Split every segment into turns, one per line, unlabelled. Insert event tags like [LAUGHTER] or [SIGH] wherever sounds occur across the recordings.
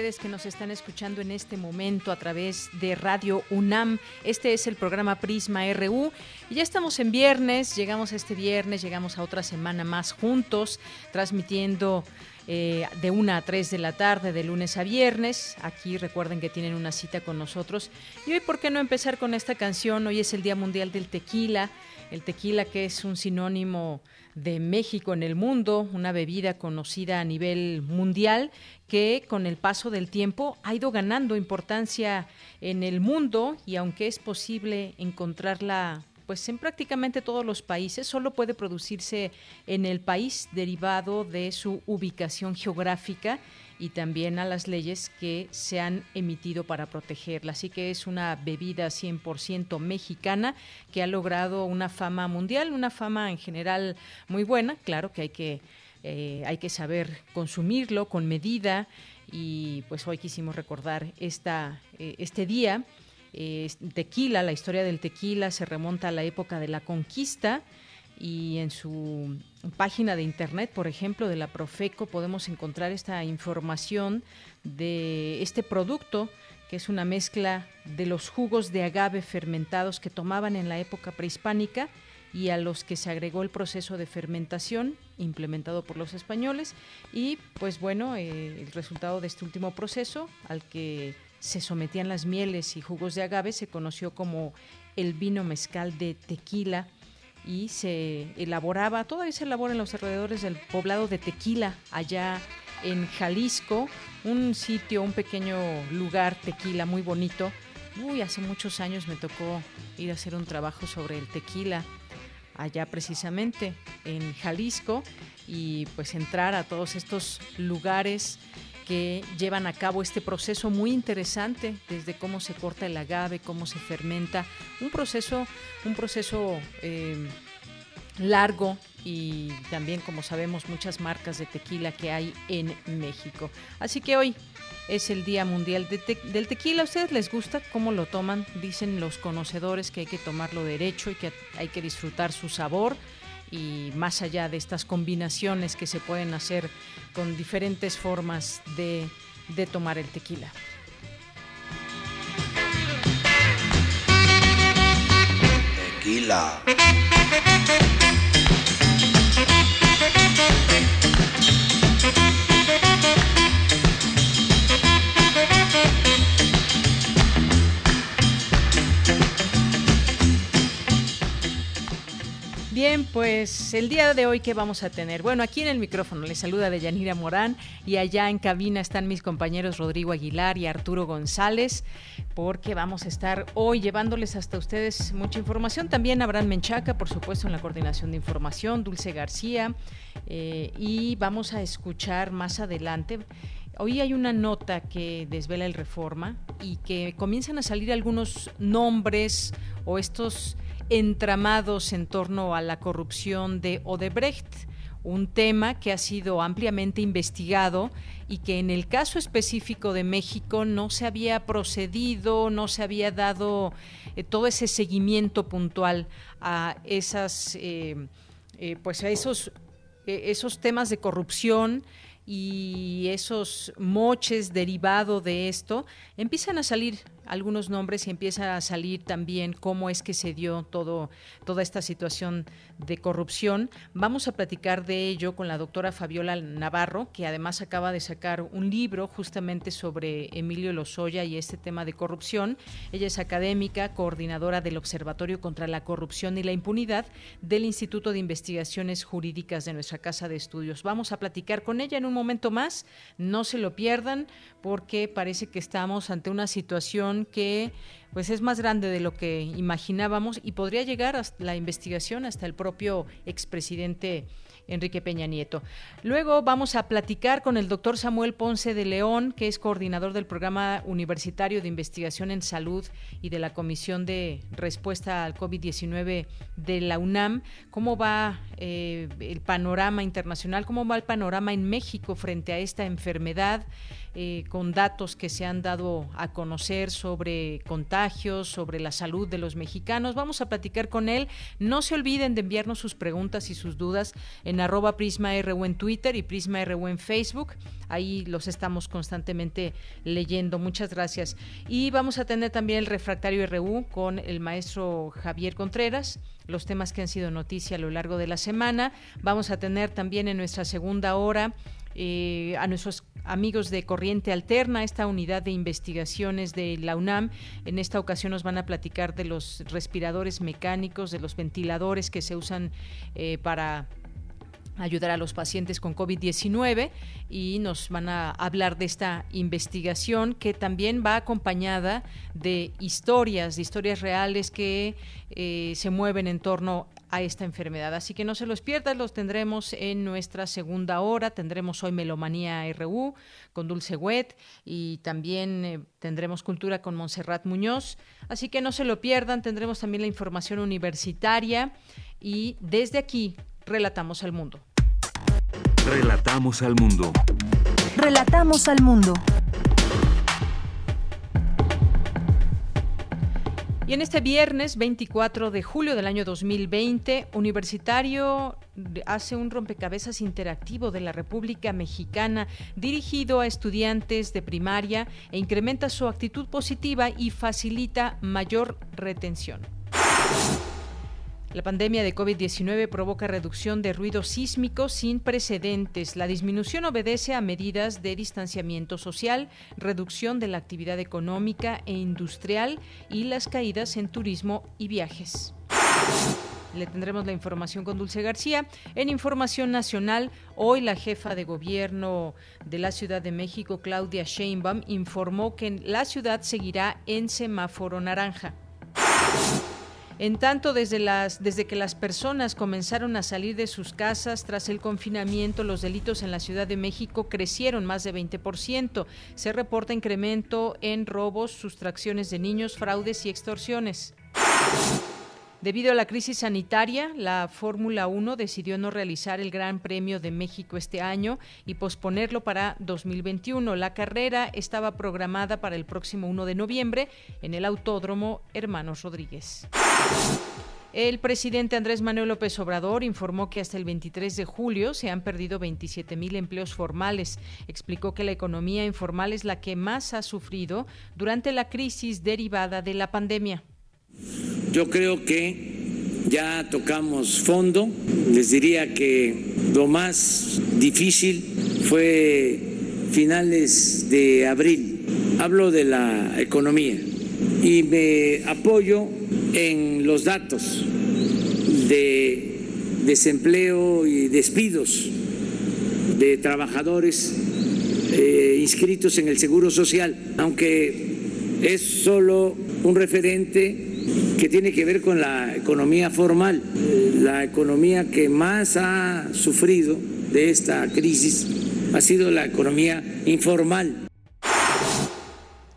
Ustedes que nos están escuchando en este momento a través de Radio UNAM. Este es el programa Prisma RU y ya estamos en viernes, llegamos a este viernes, llegamos a otra semana más juntos, transmitiendo eh, de una a 3 de la tarde, de lunes a viernes. Aquí recuerden que tienen una cita con nosotros. Y hoy, ¿por qué no empezar con esta canción? Hoy es el Día Mundial del Tequila. El tequila que es un sinónimo de México en el mundo, una bebida conocida a nivel mundial que con el paso del tiempo ha ido ganando importancia en el mundo y aunque es posible encontrarla pues en prácticamente todos los países, solo puede producirse en el país derivado de su ubicación geográfica y también a las leyes que se han emitido para protegerla. Así que es una bebida 100% mexicana que ha logrado una fama mundial, una fama en general muy buena. Claro que hay que, eh, hay que saber consumirlo con medida y pues hoy quisimos recordar esta, eh, este día. tequila, la historia del tequila se remonta a la época de la conquista y en su página de internet, por ejemplo, de la Profeco, podemos encontrar esta información de este producto que es una mezcla de los jugos de agave fermentados que tomaban en la época prehispánica y a los que se agregó el proceso de fermentación implementado por los españoles. Y pues bueno, eh, el resultado de este último proceso al que se sometían las mieles y jugos de agave se conoció como el vino mezcal de tequila y se elaboraba, todavía se elabora en los alrededores del poblado de Tequila, allá en Jalisco, un sitio, un pequeño lugar tequila muy bonito. Uy, hace muchos años me tocó ir a hacer un trabajo sobre el tequila allá precisamente en Jalisco y pues entrar a todos estos lugares que llevan a cabo este proceso muy interesante, desde cómo se corta el agave, cómo se fermenta, un proceso, un proceso eh, largo y también, como sabemos, muchas marcas de tequila que hay en México. Así que hoy es el Día Mundial del Tequila. ¿A ustedes les gusta cómo lo toman? Dicen los conocedores que hay que tomarlo derecho y que hay que disfrutar su sabor y más allá de estas combinaciones que se pueden hacer con diferentes formas de, de tomar el tequila.
Tequila.
Pues el día de hoy, ¿qué vamos a tener? Bueno, aquí en el micrófono les saluda Deyanira Morán y allá en cabina están mis compañeros Rodrigo Aguilar y Arturo González, porque vamos a estar hoy llevándoles hasta ustedes mucha información. También Abraham Menchaca, por supuesto, en la coordinación de información, Dulce García, eh, y vamos a escuchar más adelante. Hoy hay una nota que desvela el Reforma y que comienzan a salir algunos nombres o estos entramados en torno a la corrupción de Odebrecht, un tema que ha sido ampliamente investigado y que en el caso específico de México no se había procedido, no se había dado eh, todo ese seguimiento puntual a esas, eh, eh, pues a esos, esos temas de corrupción y esos moches derivados de esto empiezan a salir algunos nombres y empieza a salir también cómo es que se dio todo, toda esta situación de corrupción. Vamos a platicar de ello con la doctora Fabiola Navarro, que además acaba de sacar un libro justamente sobre Emilio Lozoya y este tema de corrupción. Ella es académica, coordinadora del Observatorio contra la Corrupción y la Impunidad del Instituto de Investigaciones Jurídicas de nuestra Casa de Estudios. Vamos a platicar con ella en un momento más. No se lo pierdan porque parece que estamos ante una situación que pues es más grande de lo que imaginábamos y podría llegar a la investigación hasta el propio expresidente Enrique Peña Nieto. Luego vamos a platicar con el doctor Samuel Ponce de León, que es coordinador del Programa Universitario de Investigación en Salud y de la Comisión de Respuesta al COVID-19 de la UNAM. ¿Cómo va eh, el panorama internacional? ¿Cómo va el panorama en México frente a esta enfermedad? Eh, con datos que se han dado a conocer sobre contagios, sobre la salud de los mexicanos. Vamos a platicar con él. No se olviden de enviarnos sus preguntas y sus dudas en arroba PrismaRU en Twitter y PrismaRU en Facebook. Ahí los estamos constantemente leyendo. Muchas gracias. Y vamos a tener también el refractario RU con el maestro Javier Contreras los temas que han sido noticia a lo largo de la semana. Vamos a tener también en nuestra segunda hora eh, a nuestros amigos de Corriente Alterna, esta unidad de investigaciones de la UNAM. En esta ocasión nos van a platicar de los respiradores mecánicos, de los ventiladores que se usan eh, para ayudar a los pacientes con COVID-19 y nos van a hablar de esta investigación que también va acompañada de historias, de historias reales que eh, se mueven en torno a esta enfermedad. Así que no se los pierdan, los tendremos en nuestra segunda hora. Tendremos hoy Melomanía RU con Dulce Wet y también eh, tendremos Cultura con Montserrat Muñoz. Así que no se lo pierdan, tendremos también la información universitaria y desde aquí relatamos al mundo.
Relatamos al mundo.
Relatamos al mundo.
Y en este viernes 24 de julio del año 2020, Universitario hace un rompecabezas interactivo de la República Mexicana dirigido a estudiantes de primaria e incrementa su actitud positiva y facilita mayor retención. La pandemia de COVID-19 provoca reducción de ruido sísmico sin precedentes. La disminución obedece a medidas de distanciamiento social, reducción de la actividad económica e industrial y las caídas en turismo y viajes. Le tendremos la información con Dulce García. En Información Nacional, hoy la jefa de gobierno de la Ciudad de México, Claudia Sheinbaum, informó que la ciudad seguirá en semáforo naranja. En tanto, desde, las, desde que las personas comenzaron a salir de sus casas tras el confinamiento, los delitos en la Ciudad de México crecieron más de 20%. Se reporta incremento en robos, sustracciones de niños, fraudes y extorsiones. Debido a la crisis sanitaria, la Fórmula 1 decidió no realizar el Gran Premio de México este año y posponerlo para 2021. La carrera estaba programada para el próximo 1 de noviembre en el Autódromo Hermanos Rodríguez. El presidente Andrés Manuel López Obrador informó que hasta el 23 de julio se han perdido 27 mil empleos formales. Explicó que la economía informal es la que más ha sufrido durante la crisis derivada de la pandemia.
Yo creo que ya tocamos fondo. Les diría que lo más difícil fue finales de abril. Hablo de la economía y me apoyo en los datos de desempleo y despidos de trabajadores eh, inscritos en el Seguro Social, aunque es solo un referente que tiene que ver con la economía formal, la economía que más ha sufrido de esta crisis ha sido la economía informal.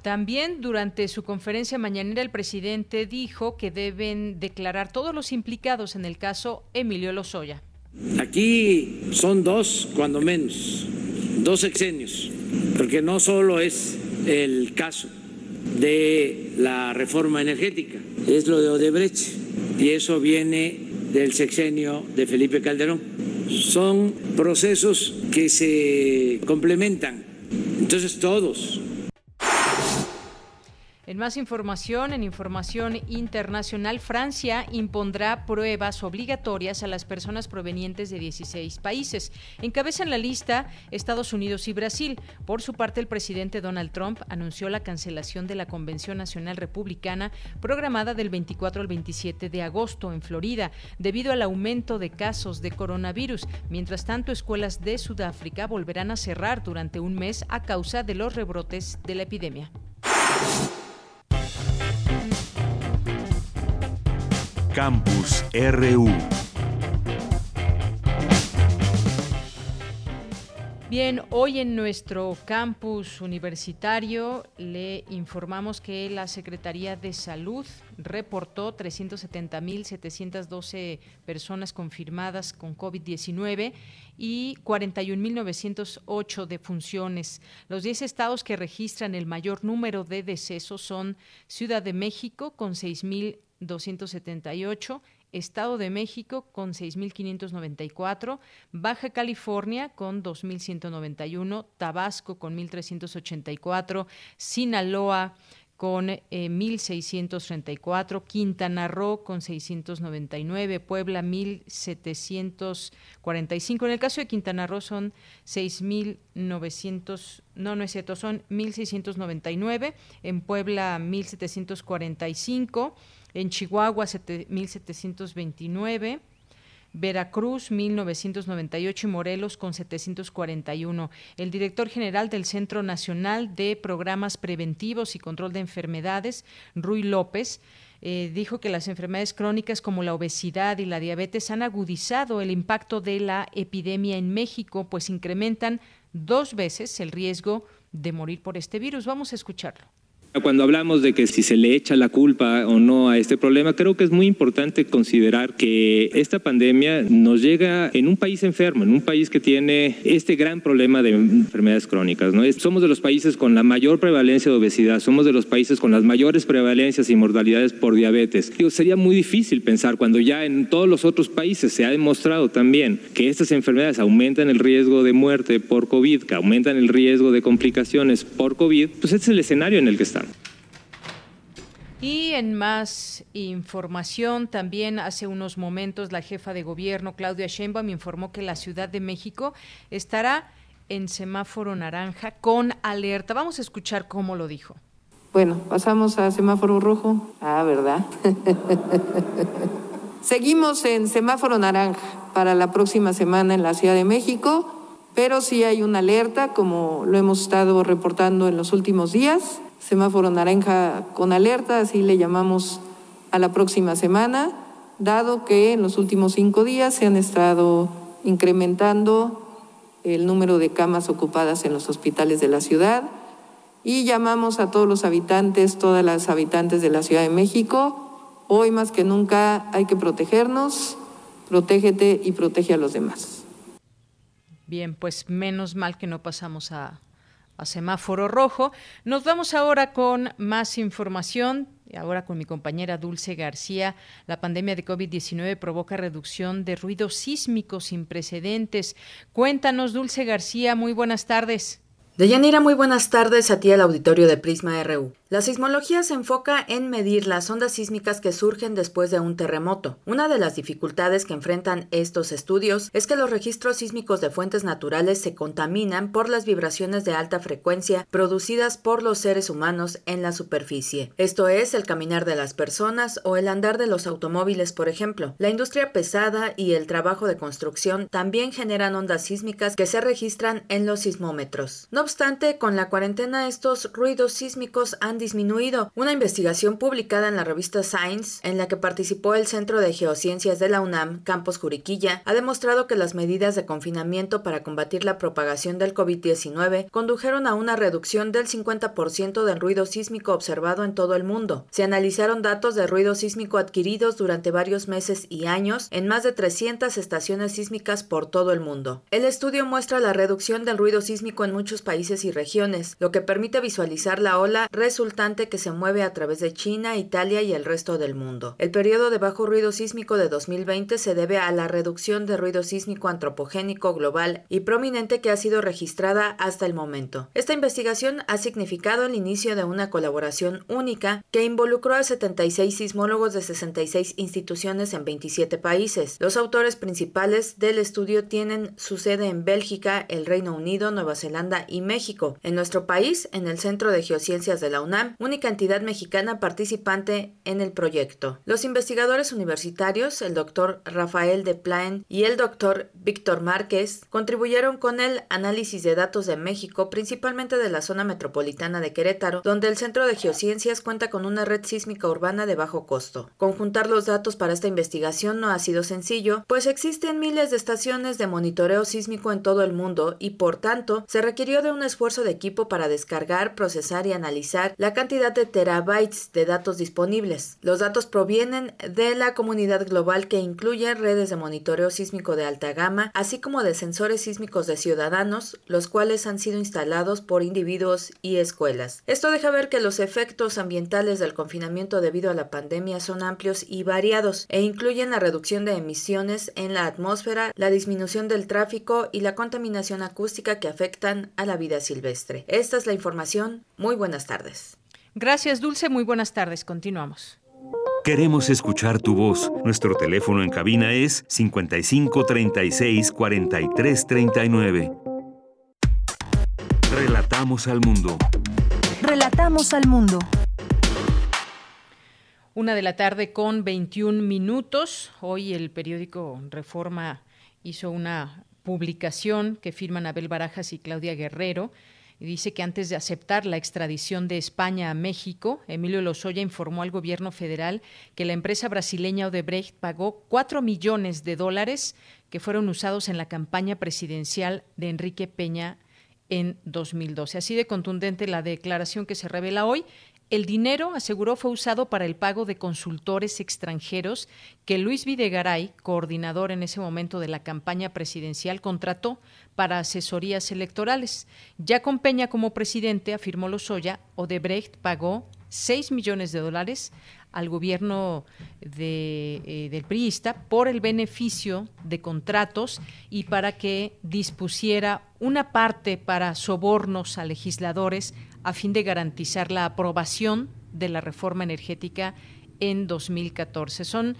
También durante su conferencia mañanera el presidente dijo que deben declarar todos los implicados en el caso Emilio Lozoya.
Aquí son dos, cuando menos, dos sexenios, porque no solo es el caso de la reforma energética, es lo de Odebrecht y eso viene del sexenio de Felipe Calderón. Son procesos que se complementan. Entonces todos
En más información, en información internacional, Francia impondrá pruebas obligatorias a las personas provenientes de 16 países. Encabezan la lista Estados Unidos y Brasil. Por su parte, el presidente Donald Trump anunció la cancelación de la Convención Nacional Republicana programada del 24 al 27 de agosto en Florida, debido al aumento de casos de coronavirus. Mientras tanto, escuelas de Sudáfrica volverán a cerrar durante un mes a causa de los rebrotes de la epidemia.
Campus RU.
Bien, hoy en nuestro campus universitario le informamos que la Secretaría de Salud reportó 370.712 personas confirmadas con COVID-19 y 41.908 defunciones. Los 10 estados que registran el mayor número de decesos son Ciudad de México con 6.000 278, Estado de México con 6.594, Baja California con 2.191, Tabasco con 1.384, Sinaloa con 1.634, eh, Quintana Roo con 699, Puebla 1.745. En el caso de Quintana Roo son 6.900, no, no es cierto, son 1.699, en Puebla 1.745 en Chihuahua 1729, Veracruz 1998 y Morelos con 741. El director general del Centro Nacional de Programas Preventivos y Control de Enfermedades, Rui López, eh, dijo que las enfermedades crónicas como la obesidad y la diabetes han agudizado el impacto de la epidemia en México, pues incrementan dos veces el riesgo de morir por este virus. Vamos a escucharlo.
Cuando hablamos de que si se le echa la culpa o no a este problema, creo que es muy importante considerar que esta pandemia nos llega en un país enfermo, en un país que tiene este gran problema de enfermedades crónicas. ¿no? Somos de los países con la mayor prevalencia de obesidad, somos de los países con las mayores prevalencias y mortalidades por diabetes. sería muy difícil pensar cuando ya en todos los otros países se ha demostrado también que estas enfermedades aumentan el riesgo de muerte por COVID, que aumentan el riesgo de complicaciones por COVID, pues este es el escenario en el que
Y en más información, también hace unos momentos la jefa de gobierno, Claudia Sheinbaum, informó que la Ciudad de México estará en semáforo naranja con alerta. Vamos a escuchar cómo lo dijo.
Bueno, pasamos a semáforo rojo. Ah, ¿verdad? [LAUGHS] Seguimos en semáforo naranja para la próxima semana en la Ciudad de México, pero sí hay una alerta, como lo hemos estado reportando en los últimos días semáforo naranja con alerta, así le llamamos a la próxima semana, dado que en los últimos cinco días se han estado incrementando el número de camas ocupadas en los hospitales de la ciudad y llamamos a todos los habitantes, todas las habitantes de la Ciudad de México, hoy más que nunca hay que protegernos, protégete y protege a los demás.
Bien, pues menos mal que no pasamos a, a semáforo rojo. Nos vamos ahora con más información. Ahora con mi compañera Dulce García, la pandemia de COVID-19 provoca reducción de ruidos sísmicos sin precedentes. Cuéntanos, Dulce García, muy buenas tardes.
Deyanira, muy buenas tardes a ti al auditorio de Prisma RU. La sismología se enfoca en medir las ondas sísmicas que surgen después de un terremoto. Una de las dificultades que enfrentan estos estudios es que los registros sísmicos de fuentes naturales se contaminan por las vibraciones de alta frecuencia producidas por los seres humanos en la superficie. Esto es el caminar de las personas o el andar de los automóviles, por ejemplo. La industria pesada y el trabajo de construcción también generan ondas sísmicas que se registran en los sismómetros. Obstante, con la cuarentena estos ruidos sísmicos han disminuido. Una investigación publicada en la revista Science, en la que participó el Centro de Geociencias de la UNAM, Campos Juriquilla, ha demostrado que las medidas de confinamiento para combatir la propagación del COVID-19 condujeron a una reducción del 50% del ruido sísmico observado en todo el mundo. Se analizaron datos de ruido sísmico adquiridos durante varios meses y años en más de 300 estaciones sísmicas por todo el mundo. El estudio muestra la reducción del ruido sísmico en muchos países países y regiones, lo que permite visualizar la ola resultante que se mueve a través de China, Italia y el resto del mundo. El periodo de bajo ruido sísmico de 2020 se debe a la reducción de ruido sísmico antropogénico global y prominente que ha sido registrada hasta el momento. Esta investigación ha significado el inicio de una colaboración única que involucró a 76 sismólogos de 66 instituciones en 27 países. Los autores principales del estudio tienen su sede en Bélgica, el Reino Unido, Nueva Zelanda y México. En nuestro país, en el Centro de Geociencias de la UNAM, única entidad mexicana participante en el proyecto. Los investigadores universitarios, el doctor Rafael de Plaen y el doctor Víctor Márquez, contribuyeron con el análisis de datos de México, principalmente de la zona metropolitana de Querétaro, donde el Centro de Geociencias cuenta con una red sísmica urbana de bajo costo. Conjuntar los datos para esta investigación no ha sido sencillo, pues existen miles de estaciones de monitoreo sísmico en todo el mundo y por tanto se requirió de un esfuerzo de equipo para descargar, procesar y analizar la cantidad de terabytes de datos disponibles. Los datos provienen de la comunidad global que incluye redes de monitoreo sísmico de alta gama, así como de sensores sísmicos de ciudadanos, los cuales han sido instalados por individuos y escuelas. Esto deja ver que los efectos ambientales del confinamiento debido a la pandemia son amplios y variados e incluyen la reducción de emisiones en la atmósfera, la disminución del tráfico y la contaminación acústica que afectan a la vida silvestre. Esta es la información. Muy buenas tardes.
Gracias, Dulce. Muy buenas tardes. Continuamos.
Queremos escuchar tu voz. Nuestro teléfono en cabina es 55 36 43 39. Relatamos al mundo.
Relatamos al mundo.
Una de la tarde con 21 minutos. Hoy el periódico Reforma hizo una publicación que firman Abel Barajas y Claudia Guerrero dice que antes de aceptar la extradición de España a México, Emilio Lozoya informó al gobierno federal que la empresa brasileña Odebrecht pagó cuatro millones de dólares que fueron usados en la campaña presidencial de Enrique Peña en 2012. Así de contundente la declaración que se revela hoy el dinero, aseguró, fue usado para el pago de consultores extranjeros que Luis Videgaray, coordinador en ese momento de la campaña presidencial, contrató para asesorías electorales. Ya con Peña como presidente, afirmó Lozoya, Odebrecht pagó 6 millones de dólares al gobierno eh, del priista por el beneficio de contratos y para que dispusiera una parte para sobornos a legisladores a fin de garantizar la aprobación de la reforma energética en 2014. Son,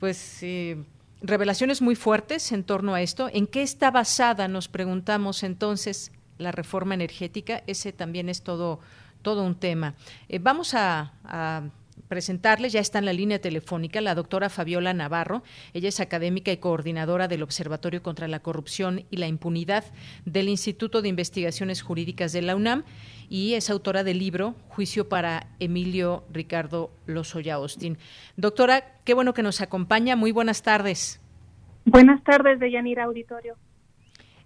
pues, eh, revelaciones muy fuertes en torno a esto. ¿En qué está basada, nos preguntamos entonces, la reforma energética? Ese también es todo, todo un tema. Eh, vamos a presentarles, ya está en la línea telefónica, la doctora Fabiola Navarro. Ella es académica y coordinadora del Observatorio contra la Corrupción y la Impunidad del Instituto de Investigaciones Jurídicas de la UNAM y es autora del libro Juicio para Emilio Ricardo Lozoya Austin. Doctora, qué bueno que nos acompaña. Muy buenas tardes.
Buenas tardes, Deyanira Auditorio.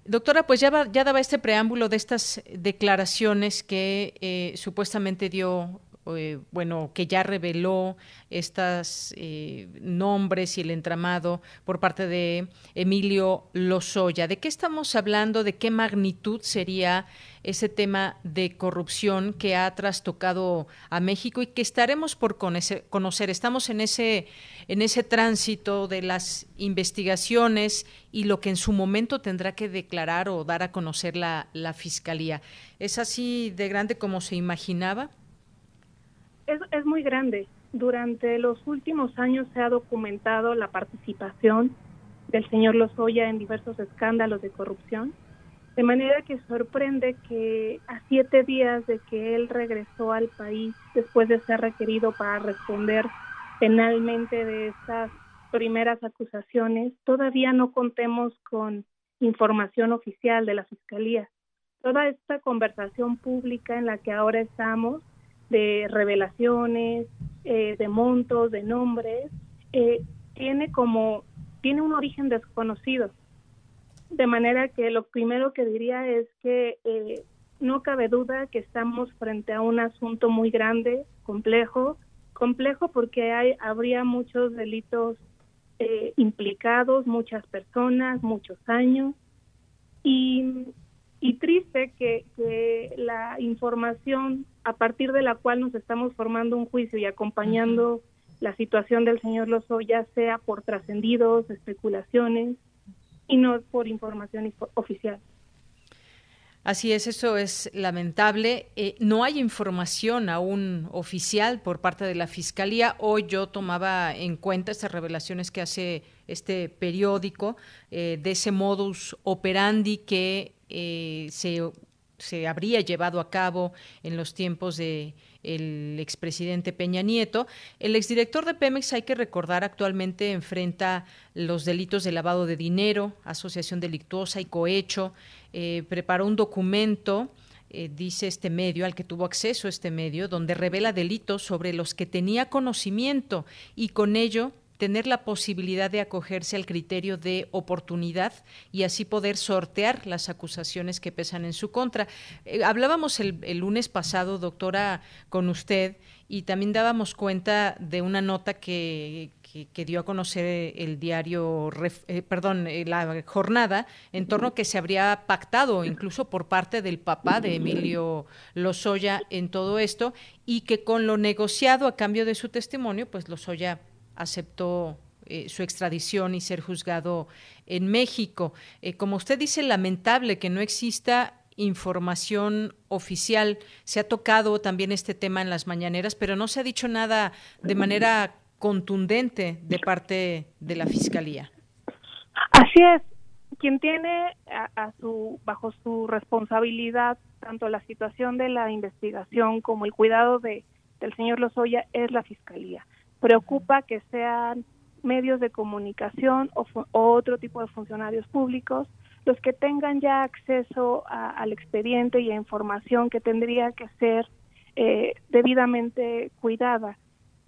Doctora, pues ya, ya daba este preámbulo de estas declaraciones que eh, supuestamente dio eh, bueno, que ya reveló estos eh, nombres y el entramado por parte de Emilio Lozoya. ¿De qué estamos hablando? ¿De qué magnitud sería ese tema de corrupción que ha trastocado a México y que estaremos por conocer? Estamos en ese, en ese tránsito de las investigaciones y lo que en su momento tendrá que declarar o dar a conocer la, la Fiscalía. ¿Es así de grande como se imaginaba?
Es, es muy grande. Durante los últimos años se ha documentado la participación del señor Lozoya en diversos escándalos de corrupción, de manera que sorprende que a siete días de que él regresó al país después de ser requerido para responder penalmente de estas primeras acusaciones, todavía no contemos con información oficial de la Fiscalía. Toda esta conversación pública en la que ahora estamos de revelaciones, eh, de montos, de nombres, eh, tiene como, tiene un origen desconocido. De manera que lo primero que diría es que eh, no cabe duda que estamos frente a un asunto muy grande, complejo, complejo porque hay, habría muchos delitos implicados, muchas personas, muchos años, y y triste que, la información a partir de la cual nos estamos formando un juicio y acompañando la situación del señor Lozoya sea por trascendidos, especulaciones y no por información oficial.
Así es, eso es lamentable. Eh, no hay información aún oficial por parte de la Fiscalía. Hoy yo tomaba en cuenta estas revelaciones que hace este periódico eh, de ese modus operandi que eh, se, se habría llevado a cabo en los tiempos de el expresidente Peña Nieto. El exdirector de Pemex, hay que recordar, actualmente enfrenta los delitos de lavado de dinero, asociación delictuosa y cohecho. Eh, preparó un documento. Eh, dice este medio, al que tuvo acceso este medio, donde revela delitos sobre los que tenía conocimiento y con ello tener la posibilidad de acogerse al criterio de oportunidad y así poder sortear las acusaciones que pesan en su contra. Eh, hablábamos el, lunes pasado, doctora, con usted y también dábamos cuenta de una nota que, que, dio a conocer el diario, eh, perdón, eh, la jornada, en torno a que se habría pactado incluso por parte del papá de Emilio Lozoya en todo esto y que con lo negociado a cambio de su testimonio, pues Lozoya aceptó eh, su extradición y ser juzgado en México. Como usted dice, lamentable que no exista información oficial. Se ha tocado también este tema en las mañaneras, pero no se ha dicho nada de manera contundente de parte de la Fiscalía.
Así es. Quien tiene a, su, bajo su responsabilidad tanto la situación de la investigación como el cuidado de, del señor Lozoya es la Fiscalía preocupa que sean medios de comunicación o, otro tipo de funcionarios públicos los que tengan ya acceso al expediente y a información que tendría que ser eh, debidamente cuidada.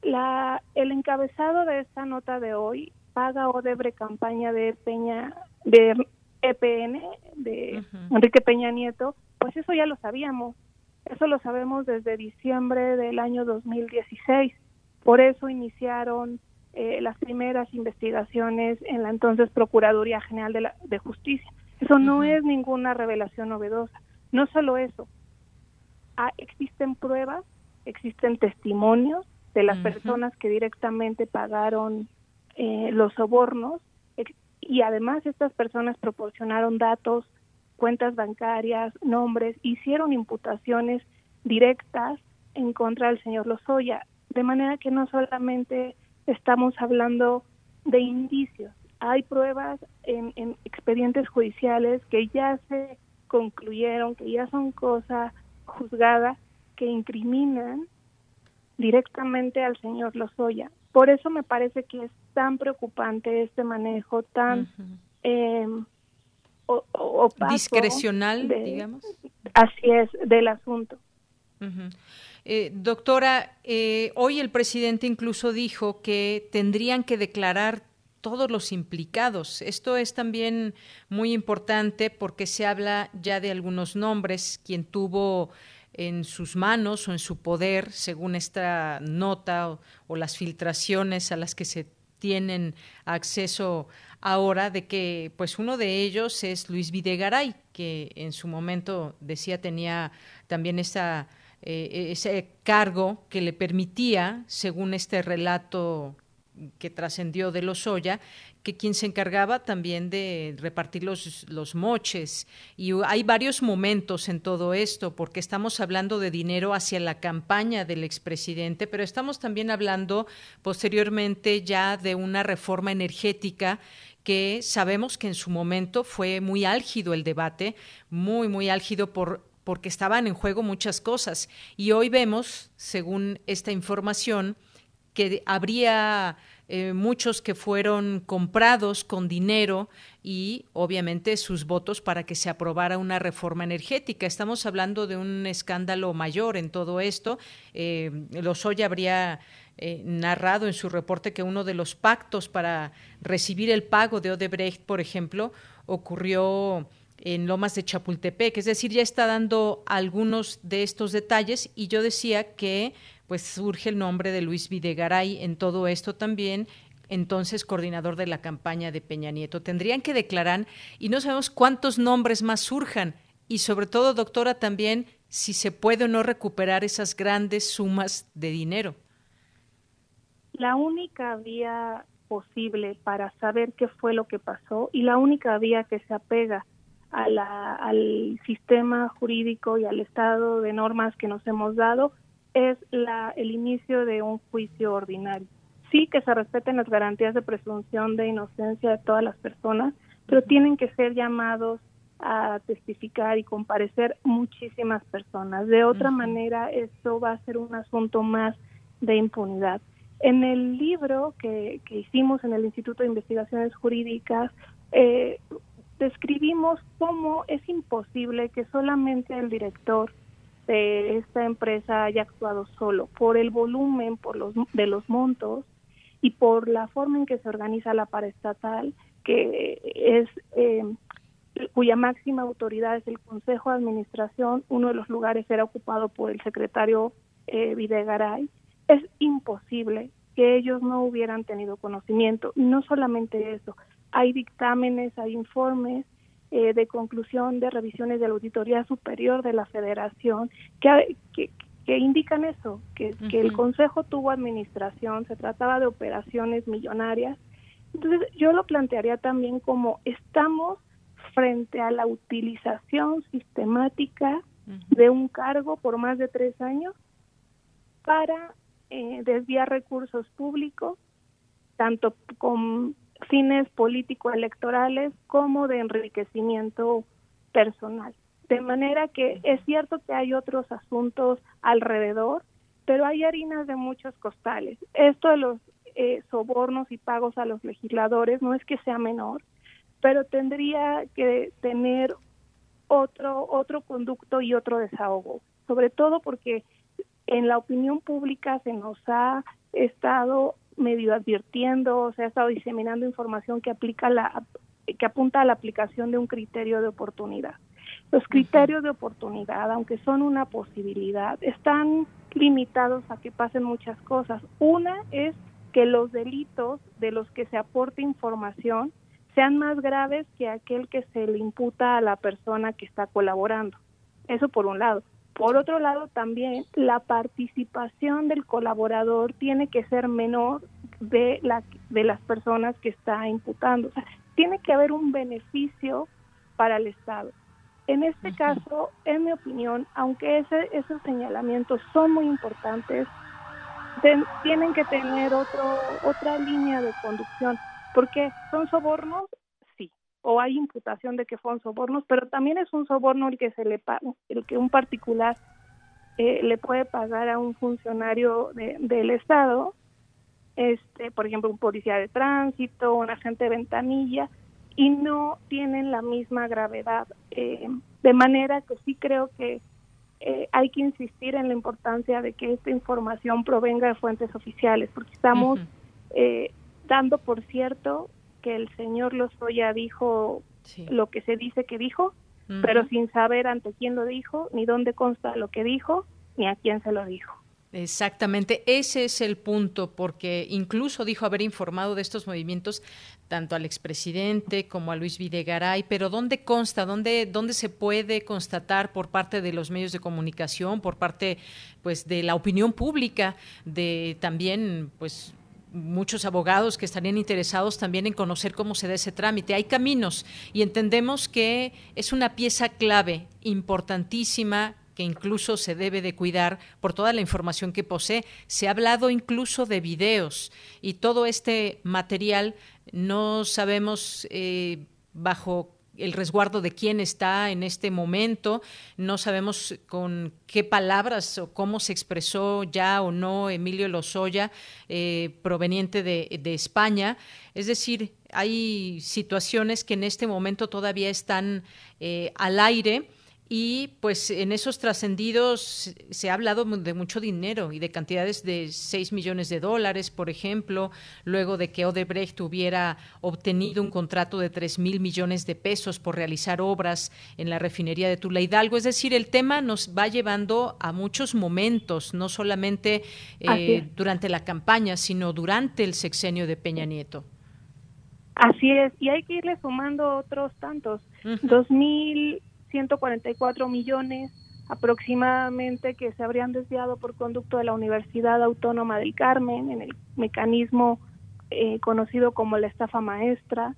La, el encabezado de esta nota de hoy paga Odebre campaña de Peña de EPN de Enrique Peña Nieto, pues eso ya lo sabíamos. Eso lo sabemos desde diciembre del año 2016 por eso iniciaron eh, las primeras investigaciones en la entonces Procuraduría General de, la, de Justicia. Eso no es ninguna revelación novedosa. No solo eso, ah, existen pruebas, existen testimonios de las personas que directamente pagaron eh, los sobornos y además estas personas proporcionaron datos, cuentas bancarias, nombres, hicieron imputaciones directas en contra del señor Lozoya. De manera que no solamente estamos hablando de indicios, hay pruebas en, expedientes judiciales que ya se concluyeron, que ya son cosa juzgada, que incriminan directamente al señor Lozoya. Por eso me parece que es tan preocupante este manejo tan eh,
discrecional, digamos.
Así es, del asunto.
Eh, doctora, eh, hoy el presidente incluso dijo que tendrían que declarar todos los implicados. Esto es también muy importante porque se habla ya de algunos nombres, quien tuvo en sus manos o en su poder, según esta nota o, las filtraciones a las que se tienen acceso ahora, de que pues uno de ellos es Luis Videgaray, que en su momento decía tenía también esta eh, ese cargo que le permitía, según este relato que trascendió de Lozoya, que quien se encargaba también de repartir los, los moches. Y hay varios momentos en todo esto, porque estamos hablando de dinero hacia la campaña del expresidente, pero estamos también hablando posteriormente ya de una reforma energética que sabemos que en su momento fue muy álgido el debate, muy, muy álgido por porque estaban en juego muchas cosas. Y hoy vemos, según esta información, que habría eh, muchos que fueron comprados con dinero y obviamente sus votos para que se aprobara una reforma energética. Estamos hablando de un escándalo mayor en todo esto. Eh, Lozoya habría eh, narrado en su reporte que uno de los pactos para recibir el pago de Odebrecht, por ejemplo, ocurrió en Lomas de Chapultepec, es decir, ya está dando algunos de estos detalles y yo decía que pues surge el nombre de Luis Videgaray en todo esto también, entonces coordinador de la campaña de Peña Nieto. Tendrían que declarar y no sabemos cuántos nombres más surjan y sobre todo, doctora, también si se puede o no recuperar esas grandes sumas de dinero.
La única vía posible para saber qué fue lo que pasó y la única vía que se apega al sistema jurídico y al estado de normas que nos hemos dado es la, el inicio de un juicio ordinario. Sí que se respeten las garantías de presunción de inocencia de todas las personas, pero tienen que ser llamados a testificar y comparecer muchísimas personas. De otra manera, esto va a ser un asunto más de impunidad. En el libro que, que hicimos en el Instituto de Investigaciones Jurídicas, eh, describimos cómo es imposible que solamente el director de esta empresa haya actuado solo por el volumen por los, de los montos y por la forma en que se organiza la paraestatal, que es eh, cuya máxima autoridad es el Consejo de Administración, uno de los lugares era ocupado por el secretario eh, Videgaray, es imposible que ellos no hubieran tenido conocimiento. Y no solamente eso, hay dictámenes, hay informes eh, de conclusión de revisiones de la Auditoría Superior de la Federación que, que, indican eso, que, que el Consejo tuvo administración, se trataba de operaciones millonarias. Entonces yo lo plantearía también como estamos frente a la utilización sistemática de un cargo por más de tres años para eh, desviar recursos públicos, tanto con fines político-electorales como de enriquecimiento personal. De manera que es cierto que hay otros asuntos alrededor, pero hay harinas de muchos costales. Esto de los eh, sobornos y pagos a los legisladores no es que sea menor, pero tendría que tener otro otro conducto y otro desahogo, sobre todo porque en la opinión pública se nos ha estado medio advirtiendo, se ha estado diseminando información que aplica la que apunta a la aplicación de un criterio de oportunidad. Los criterios de oportunidad, aunque son una posibilidad, están limitados a que pasen muchas cosas. Una es que los delitos de los que se aporte información sean más graves que aquel que se le imputa a la persona que está colaborando. Eso por un lado. Por otro lado, también la participación del colaborador tiene que ser menor de, la, de las personas que está imputando. O sea, tiene que haber un beneficio para el Estado. En este caso, en mi opinión, aunque ese, esos señalamientos son muy importantes, tienen que tener otro, otra línea de conducción. porque ¿Son sobornos? O hay imputación de que fueron sobornos, pero también es un soborno el que se le el que un particular eh, le puede pagar a un funcionario del Estado, este, por ejemplo, un policía de tránsito, un agente de ventanilla, y no tienen la misma gravedad. Eh, de manera que sí creo que eh, hay que insistir en la importancia de que esta información provenga de fuentes oficiales, porque estamos dando por cierto que el señor Lozoya dijo lo que se dice que dijo, pero sin saber ante quién lo dijo, ni dónde consta lo que dijo, ni a quién se lo dijo.
Exactamente, ese es el punto, porque incluso dijo haber informado de estos movimientos tanto al expresidente como a Luis Videgaray, pero ¿dónde consta? ¿Dónde, dónde se puede constatar por parte de los medios de comunicación, por parte pues de la opinión pública, de también pues muchos abogados que estarían interesados también en conocer cómo se da ese trámite. Hay caminos y entendemos que es una pieza clave, importantísima, que incluso se debe de cuidar por toda la información que posee. Se ha hablado incluso de videos y todo este material no sabemos eh, bajo el resguardo de quién está en este momento. No sabemos con qué palabras o cómo se expresó ya o no Emilio Lozoya, eh, proveniente de, España. Es decir, hay situaciones que en este momento todavía están eh, al aire y pues en esos trascendidos se ha hablado de mucho dinero y de cantidades de 6 millones de dólares, por ejemplo, luego de que Odebrecht hubiera obtenido un contrato de 3 mil millones de pesos por realizar obras en la refinería de Tula Hidalgo. Es decir, el tema nos va llevando a muchos momentos, no solamente eh, durante la campaña, sino durante el sexenio de Peña Nieto.
Así es, y hay que irle sumando otros tantos. 2000 144 millones aproximadamente que se habrían desviado por conducto de la Universidad Autónoma del Carmen en el mecanismo eh, conocido como la estafa maestra,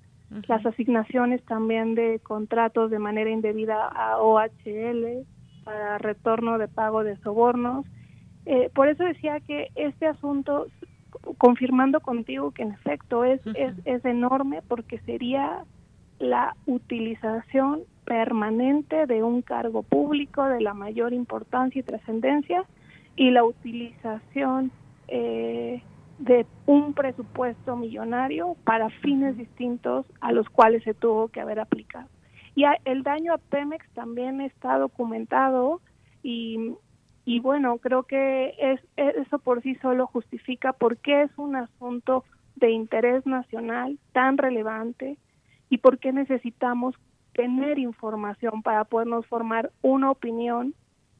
las asignaciones también de contratos de manera indebida a OHL para retorno de pago de sobornos. Eh, por eso decía que este asunto, confirmando contigo que en efecto es, es, es enorme porque sería la utilización permanente de un cargo público de la mayor importancia y trascendencia y la utilización eh, de un presupuesto millonario para fines distintos a los cuales se tuvo que haber aplicado. Y el daño a Pemex también está documentado y, y bueno, creo que es, eso por sí solo justifica por qué es un asunto de interés nacional tan relevante y por qué necesitamos tener información para podernos formar una opinión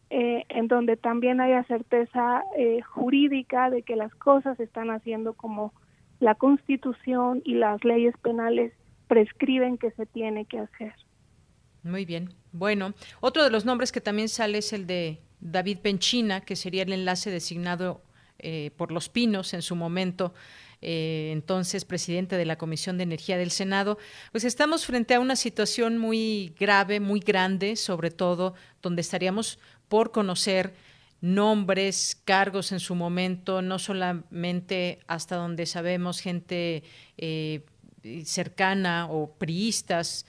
eh, en donde también haya certeza eh, jurídica de que las cosas se están haciendo como la Constitución y las leyes penales prescriben que se tiene que hacer.
Muy bien. Bueno, otro de los nombres que también sale es el de David Penchina, que sería el enlace designado eh, por los Pinos en su momento eh, entonces presidente de la Comisión de Energía del Senado, pues estamos frente a una situación muy grave, muy grande, sobre todo donde estaríamos por conocer nombres, cargos en su momento, no solamente hasta donde sabemos gente eh, cercana o priistas,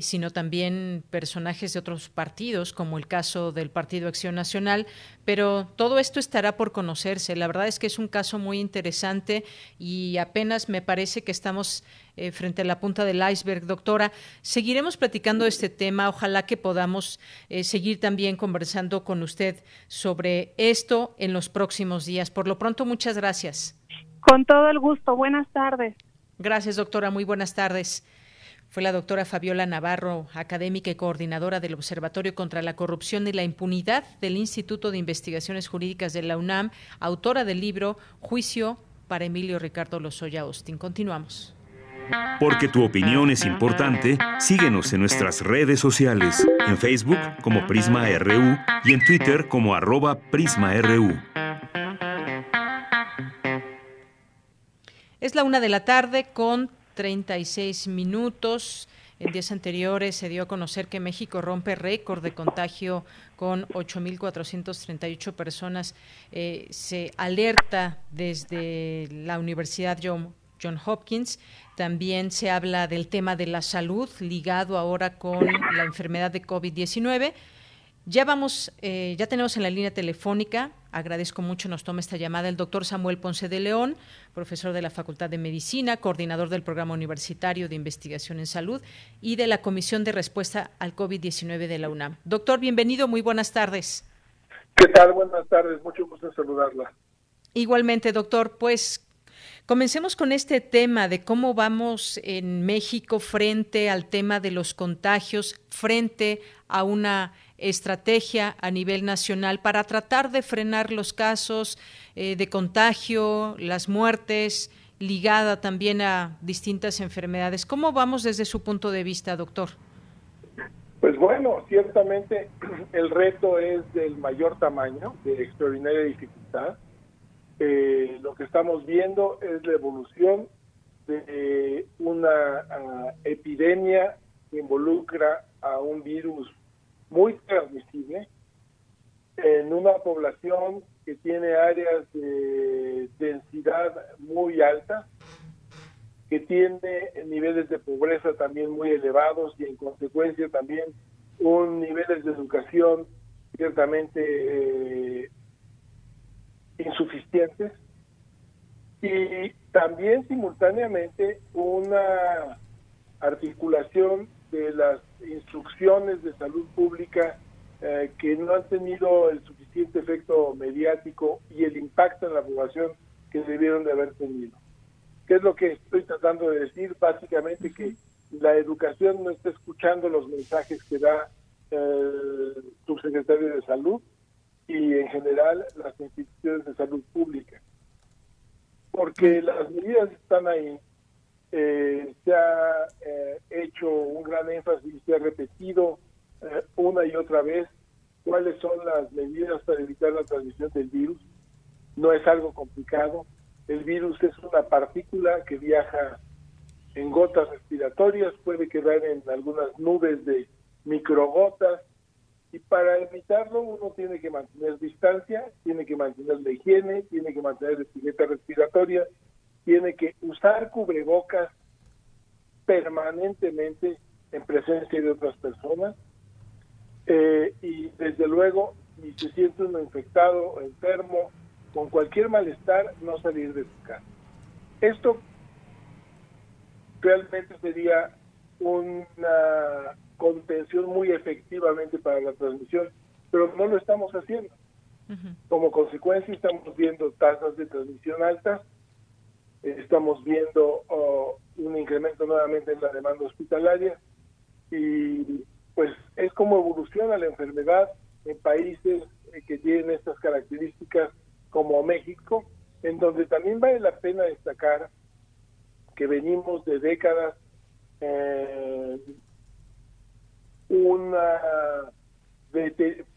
sino también personajes de otros partidos, como el caso del Partido Acción Nacional, pero todo esto estará por conocerse. La verdad es que es un caso muy interesante y apenas me parece que estamos eh, frente a la punta del iceberg. Doctora, seguiremos platicando este tema. Ojalá que podamos eh, seguir también conversando con usted sobre esto en los próximos días. Por lo pronto, muchas gracias.
Con todo el gusto. Buenas tardes.
Gracias, doctora. Muy buenas tardes. Fue la doctora Fabiola Navarro, académica y coordinadora del Observatorio contra la Corrupción y la Impunidad del Instituto de Investigaciones Jurídicas de la UNAM, autora del libro Juicio para Emilio Ricardo Lozoya Austin. Continuamos.
Porque tu opinión es importante, síguenos en nuestras redes sociales, en Facebook como Prisma RU y en Twitter como arroba PrismaRU.
Es la una de la tarde con 36 minutos. En días anteriores se dio a conocer que México rompe récord de contagio con 8.438 personas. Eh, se alerta desde la Universidad John, Hopkins. También se habla del tema de la salud ligado ahora con la enfermedad de COVID-19. Ya vamos, eh, ya tenemos en la línea telefónica, agradezco mucho, nos toma esta llamada el doctor Samuel Ponce de León, profesor de la Facultad de Medicina, coordinador del Programa Universitario de Investigación en Salud y de la Comisión de Respuesta al COVID-19 de la UNAM. Doctor, bienvenido, muy buenas tardes.
¿Qué tal? Buenas tardes, mucho gusto saludarla.
Igualmente, doctor, pues Comencemos con este tema de cómo vamos en México frente al tema de los contagios, frente a una estrategia a nivel nacional para tratar de frenar los casos eh, de contagio, las muertes, ligada también a distintas enfermedades. ¿Cómo vamos desde su punto de vista, doctor?
Pues bueno, ciertamente [CLEARS THROAT] el reto es del mayor tamaño, de extraordinaria dificultad. Eh, lo que estamos viendo es la evolución de una ah, epidemia que involucra a un virus muy transmisible en una población que tiene áreas de densidad muy alta, que tiene niveles de pobreza también muy elevados y en consecuencia también un niveles de educación ciertamente eh, insuficientes. Y también simultáneamente una articulación de las instrucciones de salud pública eh, que no han tenido el suficiente efecto mediático y el impacto en la población que debieron de haber tenido. ¿Qué es lo que estoy tratando de decir? Básicamente que la educación no está escuchando los mensajes que da el subsecretario de salud y en general las instituciones de salud pública. Porque las medidas están ahí, eh, se ha eh, hecho un gran énfasis, se ha repetido eh, una y otra vez cuáles son las medidas para evitar la transmisión del virus. No es algo complicado. El virus es una partícula que viaja en gotas respiratorias, puede quedar en algunas nubes de microgotas y para evitarlo uno tiene que mantener distancia, tiene que mantener la higiene, tiene que mantener la etiqueta respiratoria, tiene que usar cubrebocas permanentemente en presencia de otras personas eh, y desde luego si se siente uno infectado o enfermo con cualquier malestar no salir de su casa. Esto realmente sería una contención muy efectivamente para la transmisión, pero no lo estamos haciendo. Como consecuencia estamos viendo tasas de transmisión altas, estamos viendo oh, un incremento nuevamente en la demanda hospitalaria y pues es como evoluciona la enfermedad en países eh, que tienen estas características como México, en donde también vale la pena destacar que venimos de décadas eh, una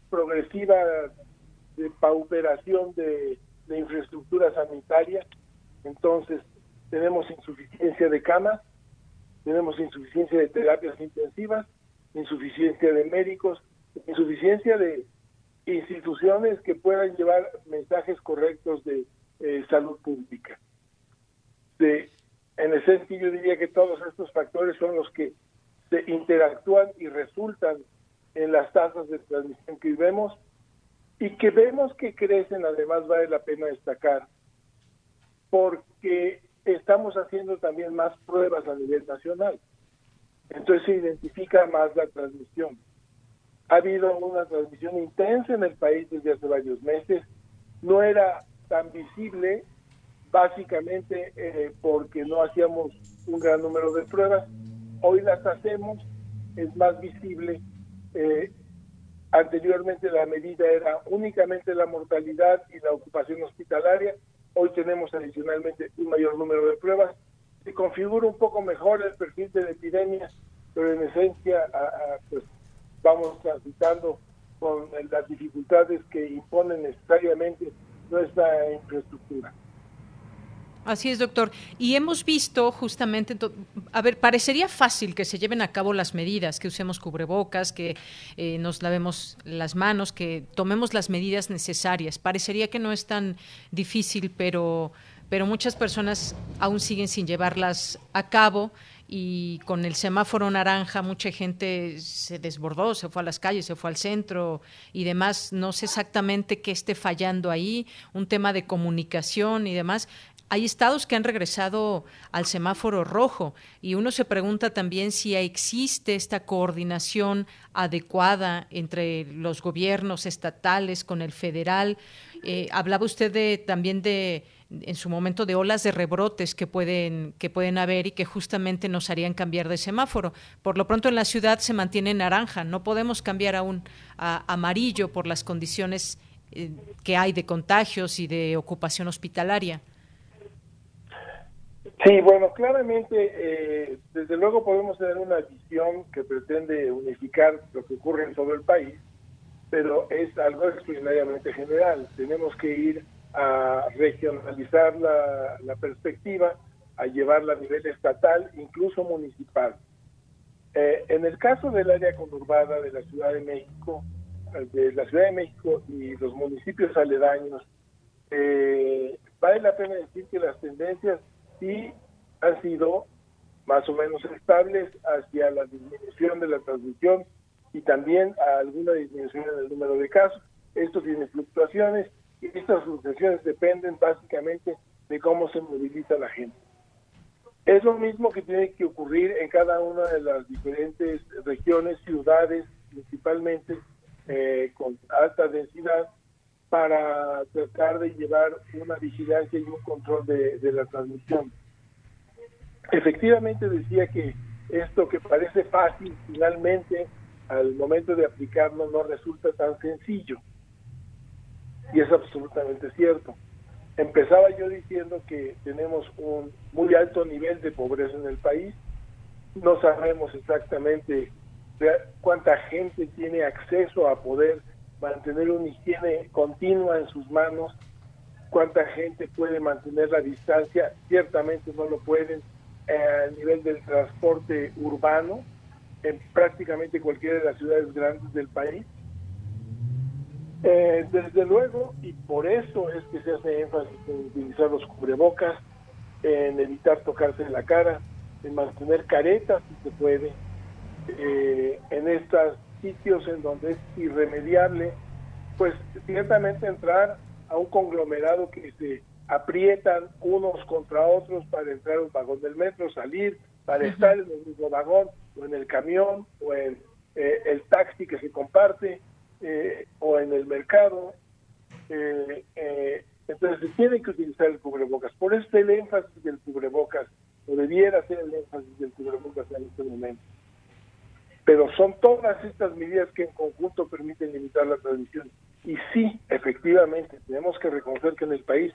progresiva de pauperación de, de infraestructura sanitaria, entonces tenemos insuficiencia de camas, tenemos insuficiencia de terapias intensivas, insuficiencia de médicos, insuficiencia de instituciones que puedan llevar mensajes correctos de eh, salud pública. De, en esencia, yo diría que todos estos factores son los que se interactúan y resultan en las tasas de transmisión que vemos y que vemos que crecen, además vale la pena destacar, porque estamos haciendo también más pruebas a nivel nacional. Entonces se identifica más la transmisión. Ha habido una transmisión intensa en el país desde hace varios meses. No era tan visible, básicamente eh, porque no hacíamos un gran número de pruebas. Hoy las hacemos, es más visible. Eh, anteriormente la medida era únicamente la mortalidad y la ocupación hospitalaria. Hoy tenemos adicionalmente un mayor número de pruebas. Se configura un poco mejor el perfil de la epidemia, pero en esencia pues vamos transitando con las dificultades que imponen necesariamente nuestra infraestructura.
Así es, doctor. Y hemos visto justamente, a ver, parecería fácil que se lleven a cabo las medidas, que usemos cubrebocas, que eh, nos lavemos las manos, que tomemos las medidas necesarias. Parecería que no es tan difícil, pero, pero muchas personas aún siguen sin llevarlas a cabo y con el semáforo naranja mucha gente se desbordó, se fue a las calles, se fue al centro y demás. No sé exactamente qué esté fallando ahí, un tema de comunicación y demás hay estados que han regresado al semáforo rojo y uno se pregunta también si existe esta coordinación adecuada entre los gobiernos estatales con el federal. Eh, hablaba usted de, también de en su momento de olas de rebrotes que pueden que pueden haber y que justamente nos harían cambiar de semáforo. Por lo pronto en la ciudad se mantiene naranja, no podemos cambiar aún a amarillo por las condiciones eh, que hay de contagios y de ocupación hospitalaria.
Sí, bueno, claramente, eh, desde luego podemos tener una visión que pretende unificar lo que ocurre en todo el país, pero es algo extraordinariamente general. Tenemos que ir a regionalizar la, perspectiva, a llevarla a nivel estatal, incluso municipal. Eh, en el caso del área conurbada de la Ciudad de México, de la Ciudad de México y los municipios aledaños, eh, vale la pena decir que las tendencias y han sido más o menos estables hacia la disminución de la transmisión y también a alguna disminución en el número de casos. Esto tiene fluctuaciones y estas fluctuaciones dependen básicamente de cómo se moviliza la gente. Es lo mismo que tiene que ocurrir en cada una de las diferentes regiones, ciudades principalmente, eh, con alta densidad, para tratar de llevar una vigilancia y un control de, la transmisión. Efectivamente decía que esto que parece fácil, finalmente al momento de aplicarlo no resulta tan sencillo. Y es absolutamente cierto. Empezaba yo diciendo que tenemos un muy alto nivel de pobreza en el país. No sabemos exactamente cuánta gente tiene acceso a poder mantener una higiene continua en sus manos, cuánta gente puede mantener la distancia, ciertamente no lo pueden eh, a nivel del transporte urbano en prácticamente cualquiera de las ciudades grandes del país. Eh, desde luego, y por eso es que se hace énfasis en utilizar los cubrebocas, en evitar tocarse la cara, en mantener caretas si se puede, eh, en estos sitios en donde es irremediable, pues ciertamente entrar a un conglomerado que se aprietan unos contra otros para entrar a un vagón del metro, salir, para estar en el mismo vagón o en el camión o en eh, el taxi que se comparte eh, o en el mercado. entonces se tiene que utilizar el cubrebocas. Por eso el énfasis del cubrebocas, o debiera ser el énfasis del cubrebocas en este momento. Pero son todas estas medidas que en conjunto permiten limitar la transmisión. Y sí, efectivamente, tenemos que reconocer que en el país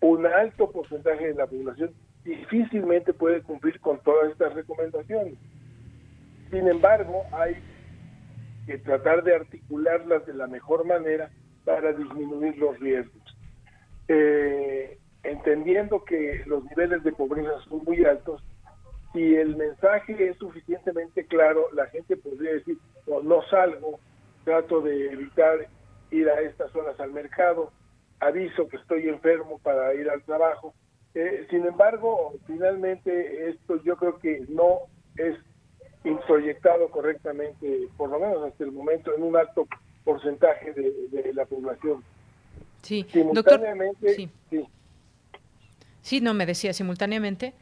un alto porcentaje de la población difícilmente puede cumplir con todas estas recomendaciones. Sin embargo, hay que tratar de articularlas de la mejor manera para disminuir los riesgos. Eh, entendiendo que los niveles de pobreza son muy altos, si el mensaje es suficientemente claro, la gente podría decir, no, no salgo, trato de evitar ir a estas horas al mercado, aviso que estoy enfermo para ir al trabajo. Eh, sin embargo, finalmente esto yo creo que no es introyectado correctamente, por lo menos hasta el momento, en un alto porcentaje de, la población.
Sí, simultáneamente, sí. sí. Sí, no me decía simultáneamente.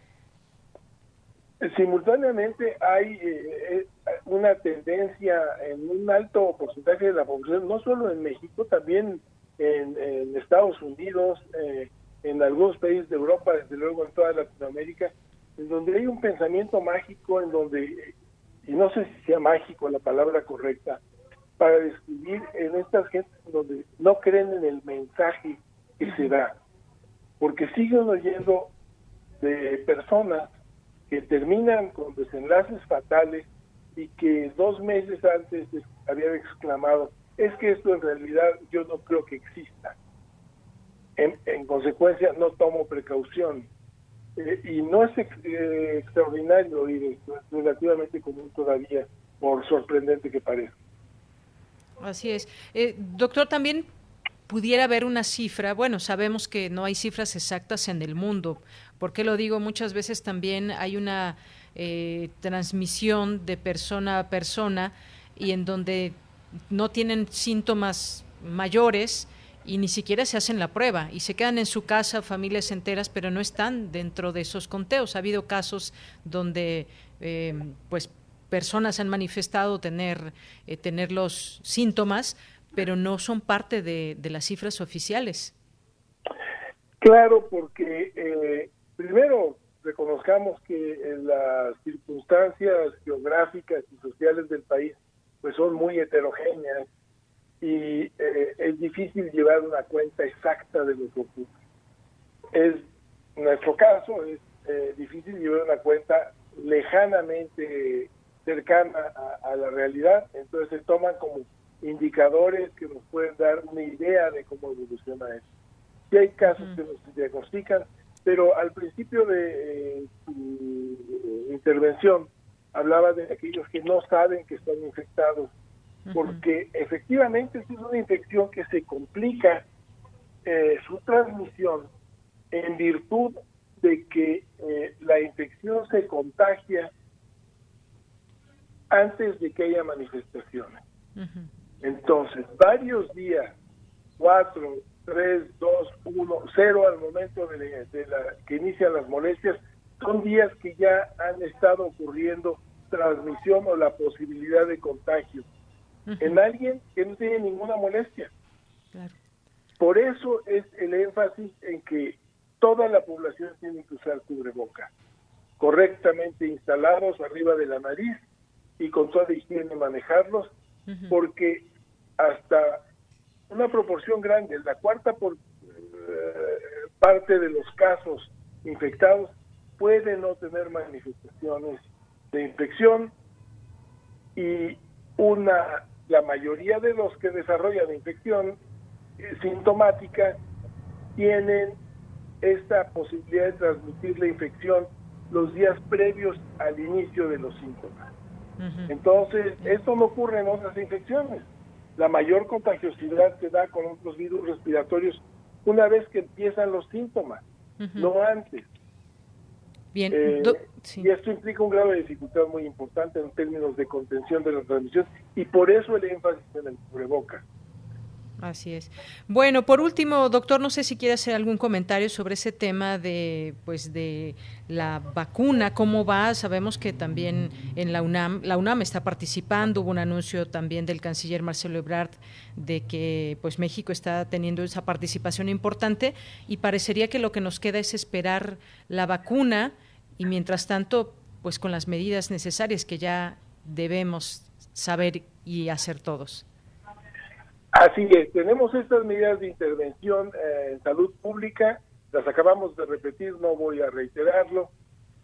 Simultáneamente hay eh, eh, una tendencia en un alto porcentaje de la población, no solo en México, también en, Estados Unidos, eh, en algunos países de Europa, desde luego en toda Latinoamérica, en donde hay un pensamiento mágico, en donde, y no sé si sea mágico la palabra correcta, para describir en estas gentes donde no creen en el mensaje que se da, porque siguen oyendo de personas que terminan con desenlaces fatales y que dos meses antes habían exclamado, es que esto en realidad yo no creo que exista. En, consecuencia, no tomo precaución. Eh, y no es eh, extraordinario y relativamente común todavía, por sorprendente que parezca.
Así es. Eh, doctor, también pudiera haber una cifra, bueno, sabemos que no hay cifras exactas en el mundo. ¿Por qué lo digo? Muchas veces también hay una eh, transmisión de persona a persona y en donde no tienen síntomas mayores y ni siquiera se hacen la prueba y se quedan en su casa familias enteras, pero no están dentro de esos conteos. Ha habido casos donde eh, pues personas han manifestado tener, eh, tener los síntomas, pero no son parte de, las cifras oficiales.
Claro, porque eh, primero reconozcamos que las circunstancias geográficas y sociales del país pues son muy heterogéneas y eh, es difícil llevar una cuenta exacta de lo que ocurre. Es nuestro caso es eh, difícil llevar una cuenta lejanamente cercana a, a, la realidad, entonces se toman como indicadores que nos pueden dar una idea de cómo evoluciona esto. Si hay casos que nos diagnostican, pero al principio de eh, su intervención hablaba de aquellos que no saben que están infectados, porque efectivamente es una infección que se complica eh, su transmisión en virtud de que eh, la infección se contagia antes de que haya manifestaciones. Entonces, varios días, cuatro, tres, dos, uno, cero al momento de, la, que inician las molestias, son días que ya han estado ocurriendo transmisión o la posibilidad de contagio. En alguien que no tiene ninguna molestia. Por eso es el énfasis en que toda la población tiene que usar cubreboca, correctamente instalados arriba de la nariz y con toda higiene manejarlos porque hasta una proporción grande, la cuarta por, eh, parte de los casos infectados puede no tener manifestaciones de infección y una la mayoría de los que desarrollan infección eh, sintomática tienen esta posibilidad de transmitir la infección los días previos al inicio de los síntomas. Entonces, esto no ocurre en otras infecciones. La mayor contagiosidad se da con otros virus respiratorios una vez que empiezan los síntomas, no antes.
Bien,
eh, y esto implica un grado de dificultad muy importante en términos de contención de la transmisión y por eso el énfasis en el cubrebocas.
Así es. Bueno, por último, doctor, no sé si quiere hacer algún comentario sobre ese tema de, pues, de la vacuna, cómo va. Sabemos que también en la UNAM, la UNAM está participando. Hubo un anuncio también del canciller Marcelo Ebrard de que, pues, México está teniendo esa participación importante y parecería que lo que nos queda es esperar la vacuna y mientras tanto, pues, con las medidas necesarias que ya debemos saber y hacer todos.
Así es, tenemos estas medidas de intervención eh, en salud pública, las acabamos de repetir, no voy a reiterarlo,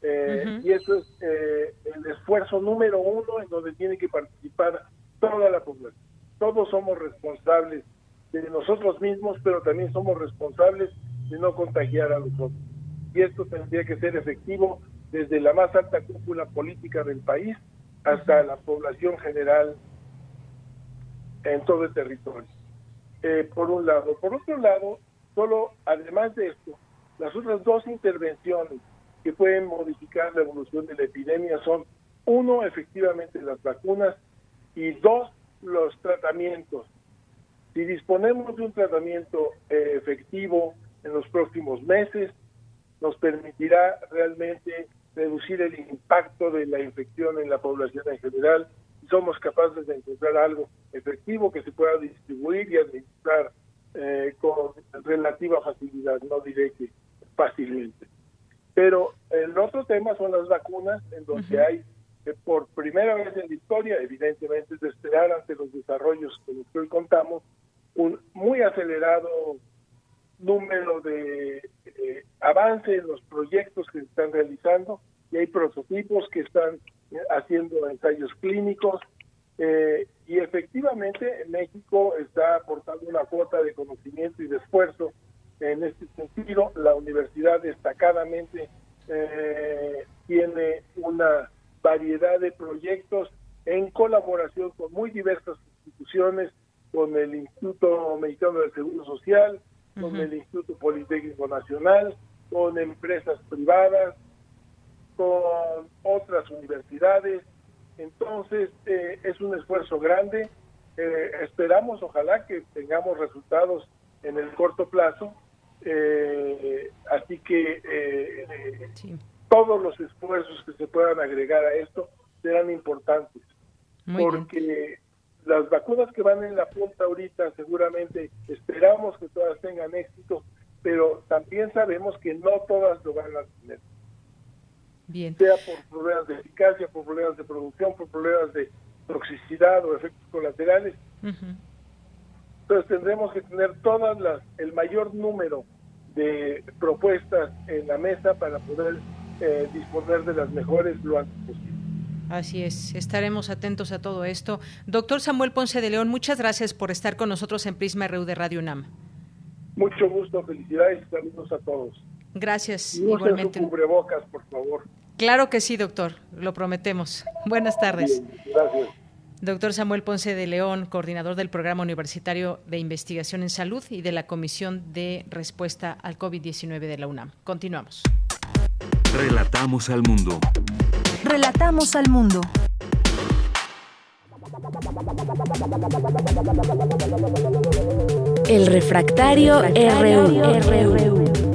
eh, y eso es eh, el esfuerzo número uno en donde tiene que participar toda la población. Todos somos responsables de nosotros mismos, pero también somos responsables de no contagiar a los otros. Y esto tendría que ser efectivo desde la más alta cúpula política del país hasta la población general en todo el territorio. Eh, por un lado. Por otro lado, solo, además de esto, las otras dos intervenciones que pueden modificar la evolución de la epidemia son, uno, efectivamente las vacunas y dos, los tratamientos. Si disponemos de un tratamiento eh, efectivo en los próximos meses, nos permitirá realmente reducir el impacto de la infección en la población en general somos capaces de encontrar algo efectivo que se pueda distribuir y administrar eh, con relativa facilidad, no diré que fácilmente. Pero el otro tema son las vacunas, en donde hay, eh, por primera vez en la historia, evidentemente es de esperar ante los desarrollos con los que hoy contamos, un muy acelerado número de eh, avance en los proyectos que se están realizando y hay prototipos que están haciendo ensayos clínicos eh, y efectivamente México está aportando una cuota de conocimiento y de esfuerzo en este sentido. La universidad destacadamente eh, tiene una variedad de proyectos en colaboración con muy diversas instituciones, con el Instituto Mexicano del Seguro Social, con el Instituto Politécnico Nacional, con empresas privadas, con otras universidades. Entonces, eh, es un esfuerzo grande. Eh, esperamos, ojalá, que tengamos resultados en el corto plazo. Eh, así que todos los esfuerzos que se puedan agregar a esto serán importantes. porque las vacunas que van en la punta ahorita seguramente esperamos que todas tengan éxito, pero también sabemos que no todas lo van a tener. Sea por problemas de eficacia, por problemas de producción, por problemas de toxicidad o efectos colaterales. Entonces tendremos que tener todas las, el mayor número de propuestas en la mesa para poder eh, disponer de las mejores lo antes posible.
Así es, estaremos atentos a todo esto. Doctor Samuel Ponce de León, muchas gracias por estar con nosotros en Prisma RU de Radio UNAM.
Mucho gusto, felicidades y saludos a todos.
Gracias.
Y igualmente. cubrebocas, por favor.
Claro que sí, doctor, lo prometemos. [LAUGHS] Buenas tardes.
gracias.
Doctor Samuel Ponce de León, coordinador del Programa Universitario de Investigación en Salud y de la Comisión de Respuesta al COVID-19 de la UNAM. Continuamos.
Relatamos al mundo.
Relatamos al mundo.
El refractario, RU.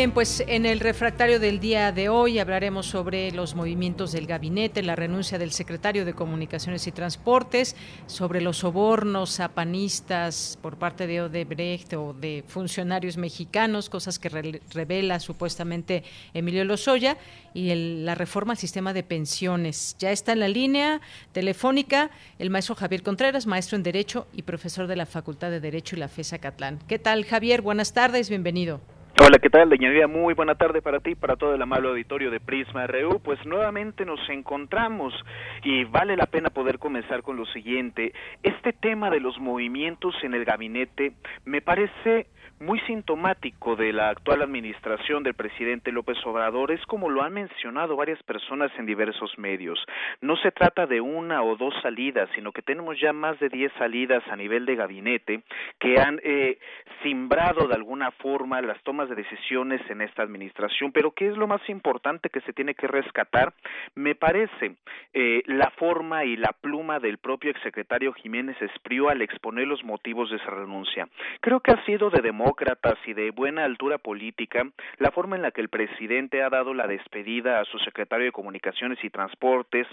Bien, pues en el refractario del día de hoy hablaremos sobre los movimientos del gabinete, la renuncia del secretario de Comunicaciones y Transportes, sobre los sobornos a panistas por parte de Odebrecht o de funcionarios mexicanos, cosas que revela supuestamente Emilio Lozoya, y la reforma al sistema de pensiones. Ya está en la línea telefónica el maestro Javier Contreras, maestro en Derecho y profesor de la Facultad de Derecho y la FESA Catlán. ¿Qué tal, Javier? Buenas tardes, bienvenido.
Hola, ¿qué tal? Leñadía, muy buena tarde para ti, para todo el amable auditorio de Prisma RU. Pues nuevamente nos encontramos y vale la pena poder comenzar con lo siguiente. Este tema de los movimientos en el gabinete me parece muy sintomático de la actual administración del presidente López Obrador es como lo han mencionado varias personas en diversos medios. No se trata de una o dos salidas, sino que tenemos ya más de diez salidas a nivel de gabinete que han eh, simbrado de alguna forma las tomas de decisiones en esta administración. Pero ¿qué es lo más importante que se tiene que rescatar? Me parece eh, la forma y la pluma del propio exsecretario Jiménez Espriu al exponer los motivos de esa renuncia. Creo que ha sido de demócrata y de buena altura política la forma en la que el presidente ha dado la despedida a su secretario de Comunicaciones y Transportes,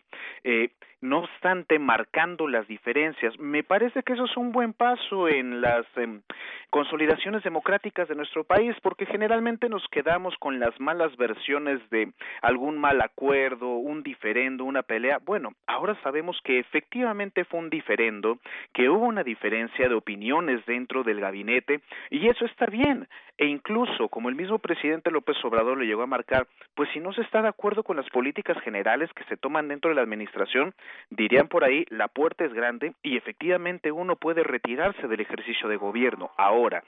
eh, no obstante marcando las diferencias. Me parece que eso es un buen paso en las em, consolidaciones democráticas de nuestro país, porque generalmente nos quedamos con las malas versiones de algún mal acuerdo, un diferendo, una pelea. Bueno, ahora sabemos que efectivamente fue un diferendo, que hubo una diferencia de opiniones dentro del gabinete, y eso está bien. E incluso, como el mismo presidente López Obrador le llegó a marcar, pues si no se está de acuerdo con las políticas generales que se toman dentro de la administración, dirían por ahí, la puerta es grande y efectivamente uno puede retirarse del ejercicio de gobierno. Ahora,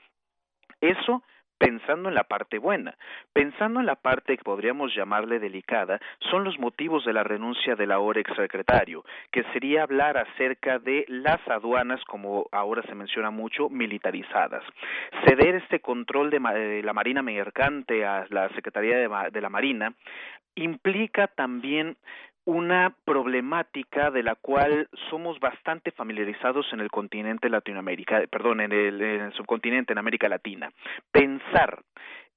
eso pensando en la parte buena. Pensando en la parte que podríamos llamarle delicada, son los motivos de la renuncia del ahora exsecretario, que sería hablar acerca de las aduanas, como ahora se menciona mucho, militarizadas. Ceder este control de, la Marina Mercante a la Secretaría de la Marina implica también una problemática de la cual somos bastante familiarizados en el continente Latinoamérica, perdón, en el, en el subcontinente, en América Latina. Pensar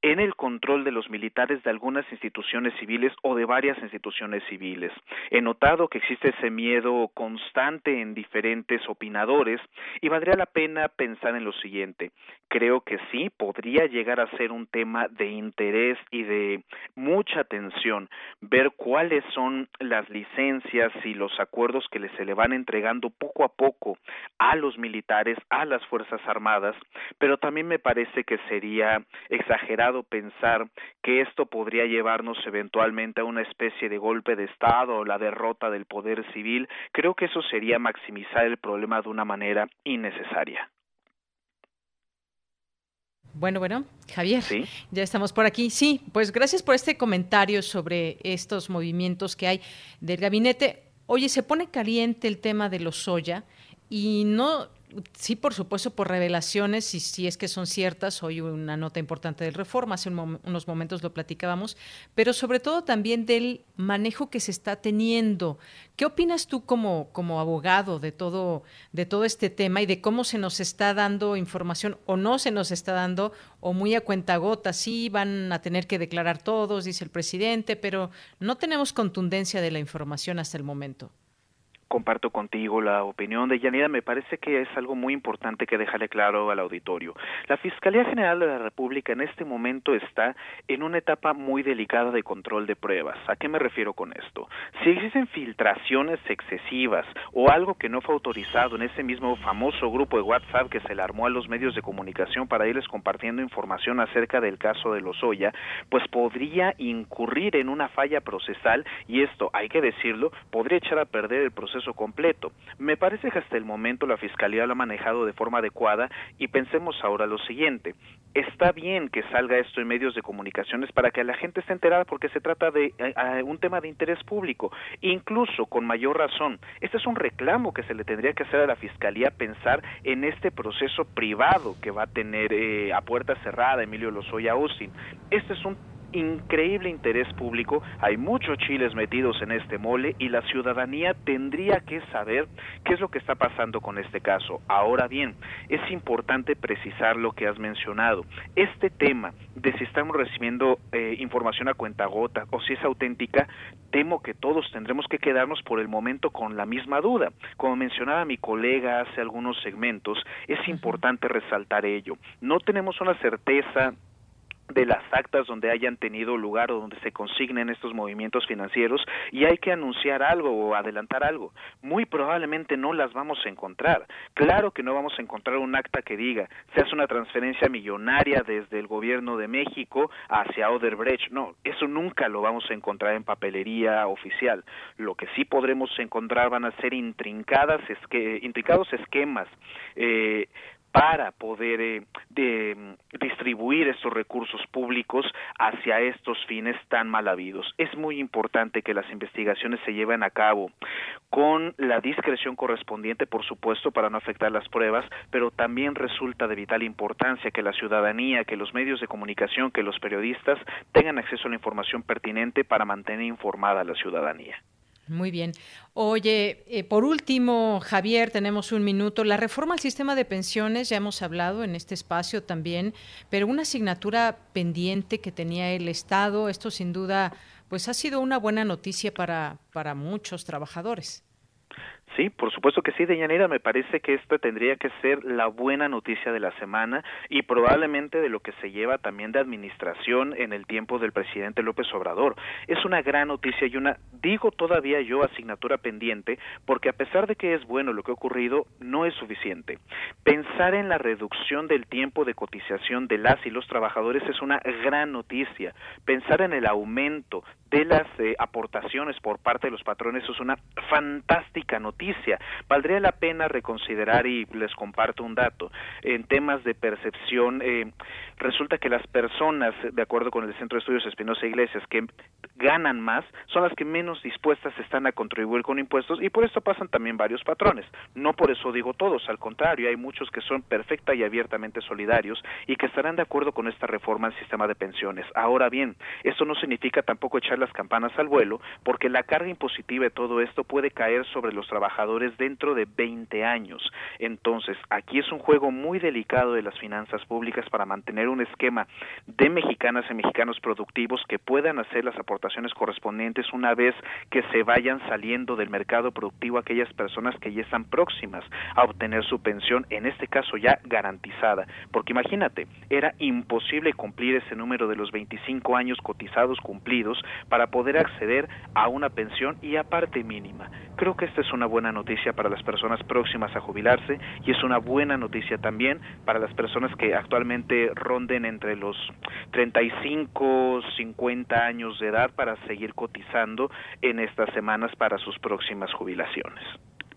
en el control de los militares de algunas instituciones civiles o de varias instituciones civiles. He notado que existe ese miedo constante en diferentes opinadores y valdría la pena pensar en lo siguiente. Creo que sí, podría llegar a ser un tema de interés y de mucha atención ver cuáles son las licencias y los acuerdos que se le van entregando poco a poco a los militares, a las Fuerzas Armadas, pero también me parece que sería exagerado pensar que esto podría llevarnos eventualmente a una especie de golpe de Estado o la derrota del poder civil, creo que eso sería maximizar el problema de una manera innecesaria.
Bueno, bueno, Javier, ya estamos por aquí. Sí, pues gracias por este comentario sobre estos movimientos que hay del gabinete. Oye, se pone caliente el tema de los soya y no sí, por supuesto, por revelaciones, y si es que son ciertas, hoy una nota importante del Reforma, hace unos momentos lo platicábamos, pero sobre todo también del manejo que se está teniendo. ¿Qué opinas tú como, como abogado de todo, de todo este tema y de cómo se nos está dando información o no se nos está dando, o muy a cuentagotas, sí van a tener que declarar todos, dice el presidente, pero no tenemos contundencia de la información hasta el momento?
Comparto contigo la opinión de Yanida. Me parece que es algo muy importante que dejarle claro al auditorio. La Fiscalía General de la República en este momento está en una etapa muy delicada de control de pruebas. ¿A qué me refiero con esto? Si existen filtraciones excesivas o algo que no fue autorizado en ese mismo famoso grupo de WhatsApp que se le armó a los medios de comunicación para irles compartiendo información acerca del caso de Lozoya, pues podría incurrir en una falla procesal y esto, hay que decirlo, podría echar a perder el proceso completo. Me parece que hasta el momento la Fiscalía lo ha manejado de forma adecuada y pensemos ahora lo siguiente. Está bien que salga esto en medios de comunicaciones para que la gente esté enterada porque se trata de eh, un tema de interés público, incluso con mayor razón. Este es un reclamo que se le tendría que hacer a la Fiscalía pensar en este proceso privado que va a tener eh, a puerta cerrada Emilio Lozoya Austin. Este es un increíble interés público, hay muchos chiles metidos en este mole y la ciudadanía tendría que saber qué es lo que está pasando con este caso. Ahora bien, es importante precisar lo que has mencionado. Este tema de si estamos recibiendo eh, información a cuenta gota o si es auténtica, temo que todos tendremos que quedarnos por el momento con la misma duda. Como mencionaba mi colega hace algunos segmentos, es importante resaltar ello. No tenemos una certeza de las actas donde hayan tenido lugar o donde se consignen estos movimientos financieros y hay que anunciar algo o adelantar algo. Muy probablemente no las vamos a encontrar. Claro que no vamos a encontrar un acta que diga se hace una transferencia millonaria desde el gobierno de México hacia Oderbrecht. No, eso nunca lo vamos a encontrar en papelería oficial. Lo que sí podremos encontrar van a ser intrincadas que intrincados esquemas eh, para poder eh, de, distribuir estos recursos públicos hacia estos fines tan mal habidos. Es muy importante que las investigaciones se lleven a cabo con la discreción correspondiente, por supuesto, para no afectar las pruebas, pero también resulta de vital importancia que la ciudadanía, que los medios de comunicación, que los periodistas tengan acceso a la información pertinente para mantener informada a la ciudadanía.
Muy bien. Oye, eh, por último, Javier, tenemos un minuto. La reforma al sistema de pensiones, ya hemos hablado en este espacio también, pero una asignatura pendiente que tenía el Estado, esto sin duda, pues ha sido una buena noticia para, para muchos trabajadores.
Sí, por supuesto que sí, Deyanira. Me parece que esta tendría que ser la buena noticia de la semana y probablemente de lo que se lleva también de administración en el tiempo del presidente López Obrador. Es una gran noticia y una, digo todavía yo, asignatura pendiente, porque a pesar de que es bueno lo que ha ocurrido, no es suficiente. Pensar en la reducción del tiempo de cotización de las y los trabajadores es una gran noticia. Pensar en el aumento de las eh, aportaciones por parte de los patrones es una fantástica noticia. Valdría la pena reconsiderar y les comparto un dato. En temas de percepción, eh, resulta que las personas, de acuerdo con el Centro de Estudios Espinosa Iglesias, que ganan más, son las que menos dispuestas están a contribuir con impuestos y por esto pasan también varios patrones. No por eso digo todos, al contrario, hay muchos que son perfecta y abiertamente solidarios y que estarán de acuerdo con esta reforma al sistema de pensiones. Ahora bien, esto no significa tampoco echar las campanas al vuelo, porque la carga impositiva de todo esto puede caer sobre los trabajadores dentro de 20 años. Entonces, aquí es un juego muy delicado de las finanzas públicas para mantener un esquema de mexicanas y mexicanos productivos que puedan hacer las aportaciones correspondientes una vez que se vayan saliendo del mercado productivo aquellas personas que ya están próximas a obtener su pensión, en este caso ya garantizada. Porque imagínate, era imposible cumplir ese número de los 25 años cotizados cumplidos para poder acceder a una pensión y aparte mínima. Creo que esta es una buena noticia para las personas próximas a jubilarse y es una buena noticia también para las personas que actualmente ronden entre los 35, 50 años de edad para seguir cotizando en estas semanas para sus próximas jubilaciones.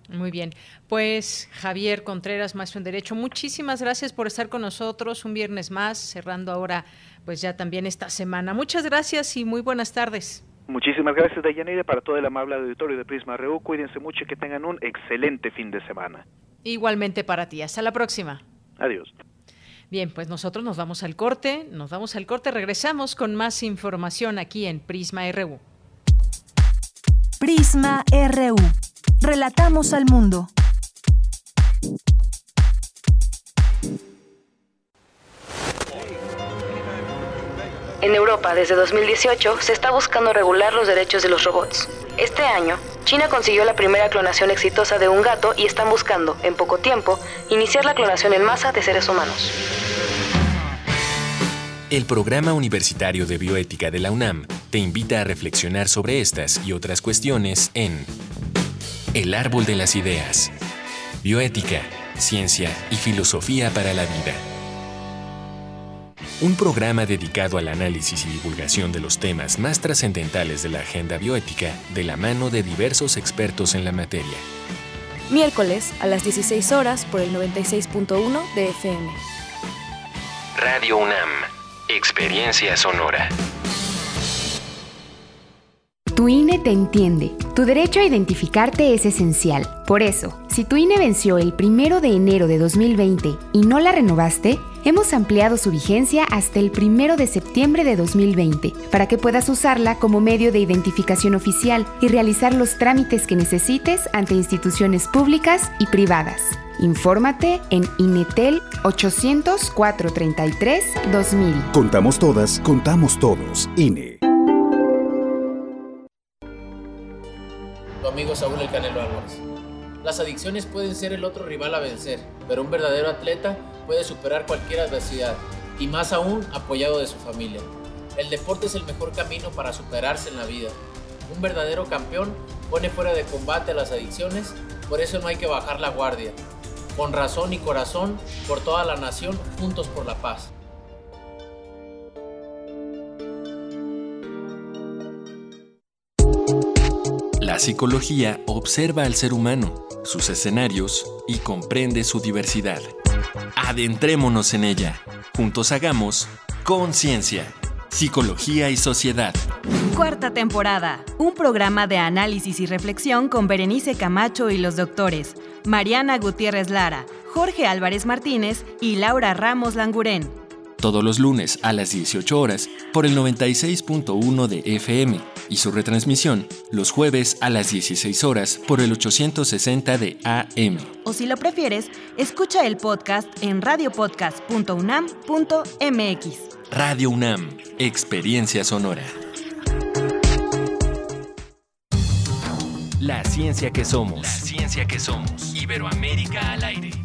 Muy bien. Pues Javier Contreras, maestro en Derecho, muchísimas gracias por estar con nosotros un viernes más, cerrando ahora pues ya también esta semana. Muchas gracias y muy buenas tardes.
Muchísimas gracias, Dayanide, para todo el amable auditorio de Prisma RU. Cuídense mucho y que tengan un excelente fin de semana.
Igualmente para ti. Hasta la próxima.
Adiós.
Bien, pues nosotros nos vamos al corte, nos vamos al corte, regresamos con más información aquí en Prisma RU.
Prisma RU. Relatamos al mundo.
En Europa, desde 2018, se está buscando regular los derechos de los robots. Este año, China consiguió la primera clonación exitosa de un gato y están buscando, en poco tiempo, iniciar la clonación en masa de seres humanos.
El Programa Universitario de Bioética de la UNAM te invita a reflexionar sobre estas y otras cuestiones en El Árbol de las Ideas. Bioética, Ciencia y Filosofía para la Vida. Un programa dedicado al análisis y divulgación de los temas más trascendentales de la agenda bioética de la mano de diversos expertos en la materia.
Miércoles a las 16 horas por el 96.1 de FM.
Radio UNAM. Experiencia sonora.
Tu INE te entiende. Tu derecho a identificarte es esencial. Por eso, si tu INE venció el primero de enero de 2020 y no la renovaste, hemos ampliado su vigencia hasta el primero de septiembre de 2020 para que puedas usarla como medio de identificación oficial y realizar los trámites que necesites ante instituciones públicas y privadas. Infórmate en Inetel 800 433 2000.
Contamos todas, contamos todos. INE.
Amigo Saúl El Canelo Álvarez. Las adicciones pueden ser el otro rival a vencer, pero un verdadero atleta puede superar cualquier adversidad, y más aún apoyado de su familia. El deporte es el mejor camino para superarse en la vida. Un verdadero campeón pone fuera de combate a las adicciones, por eso no hay que bajar la guardia. Con razón y corazón, por toda la nación, juntos por la paz.
La psicología observa al ser humano, sus escenarios y comprende su diversidad. Adentrémonos en ella. Juntos hagamos conciencia, psicología y sociedad.
Cuarta temporada. Un programa de análisis y reflexión con Berenice Camacho y los doctores Mariana Gutiérrez Lara, Jorge Álvarez Martínez y Laura Ramos Langurén.
Todos los lunes a las 18 horas por el 96.1 de FM y su retransmisión los jueves a las 16 horas por el 860 de AM.
O si lo prefieres, escucha el podcast en radiopodcast.unam.mx.
Radio UNAM, Experiencia Sonora. La ciencia que somos. La ciencia que somos. Iberoamérica al aire.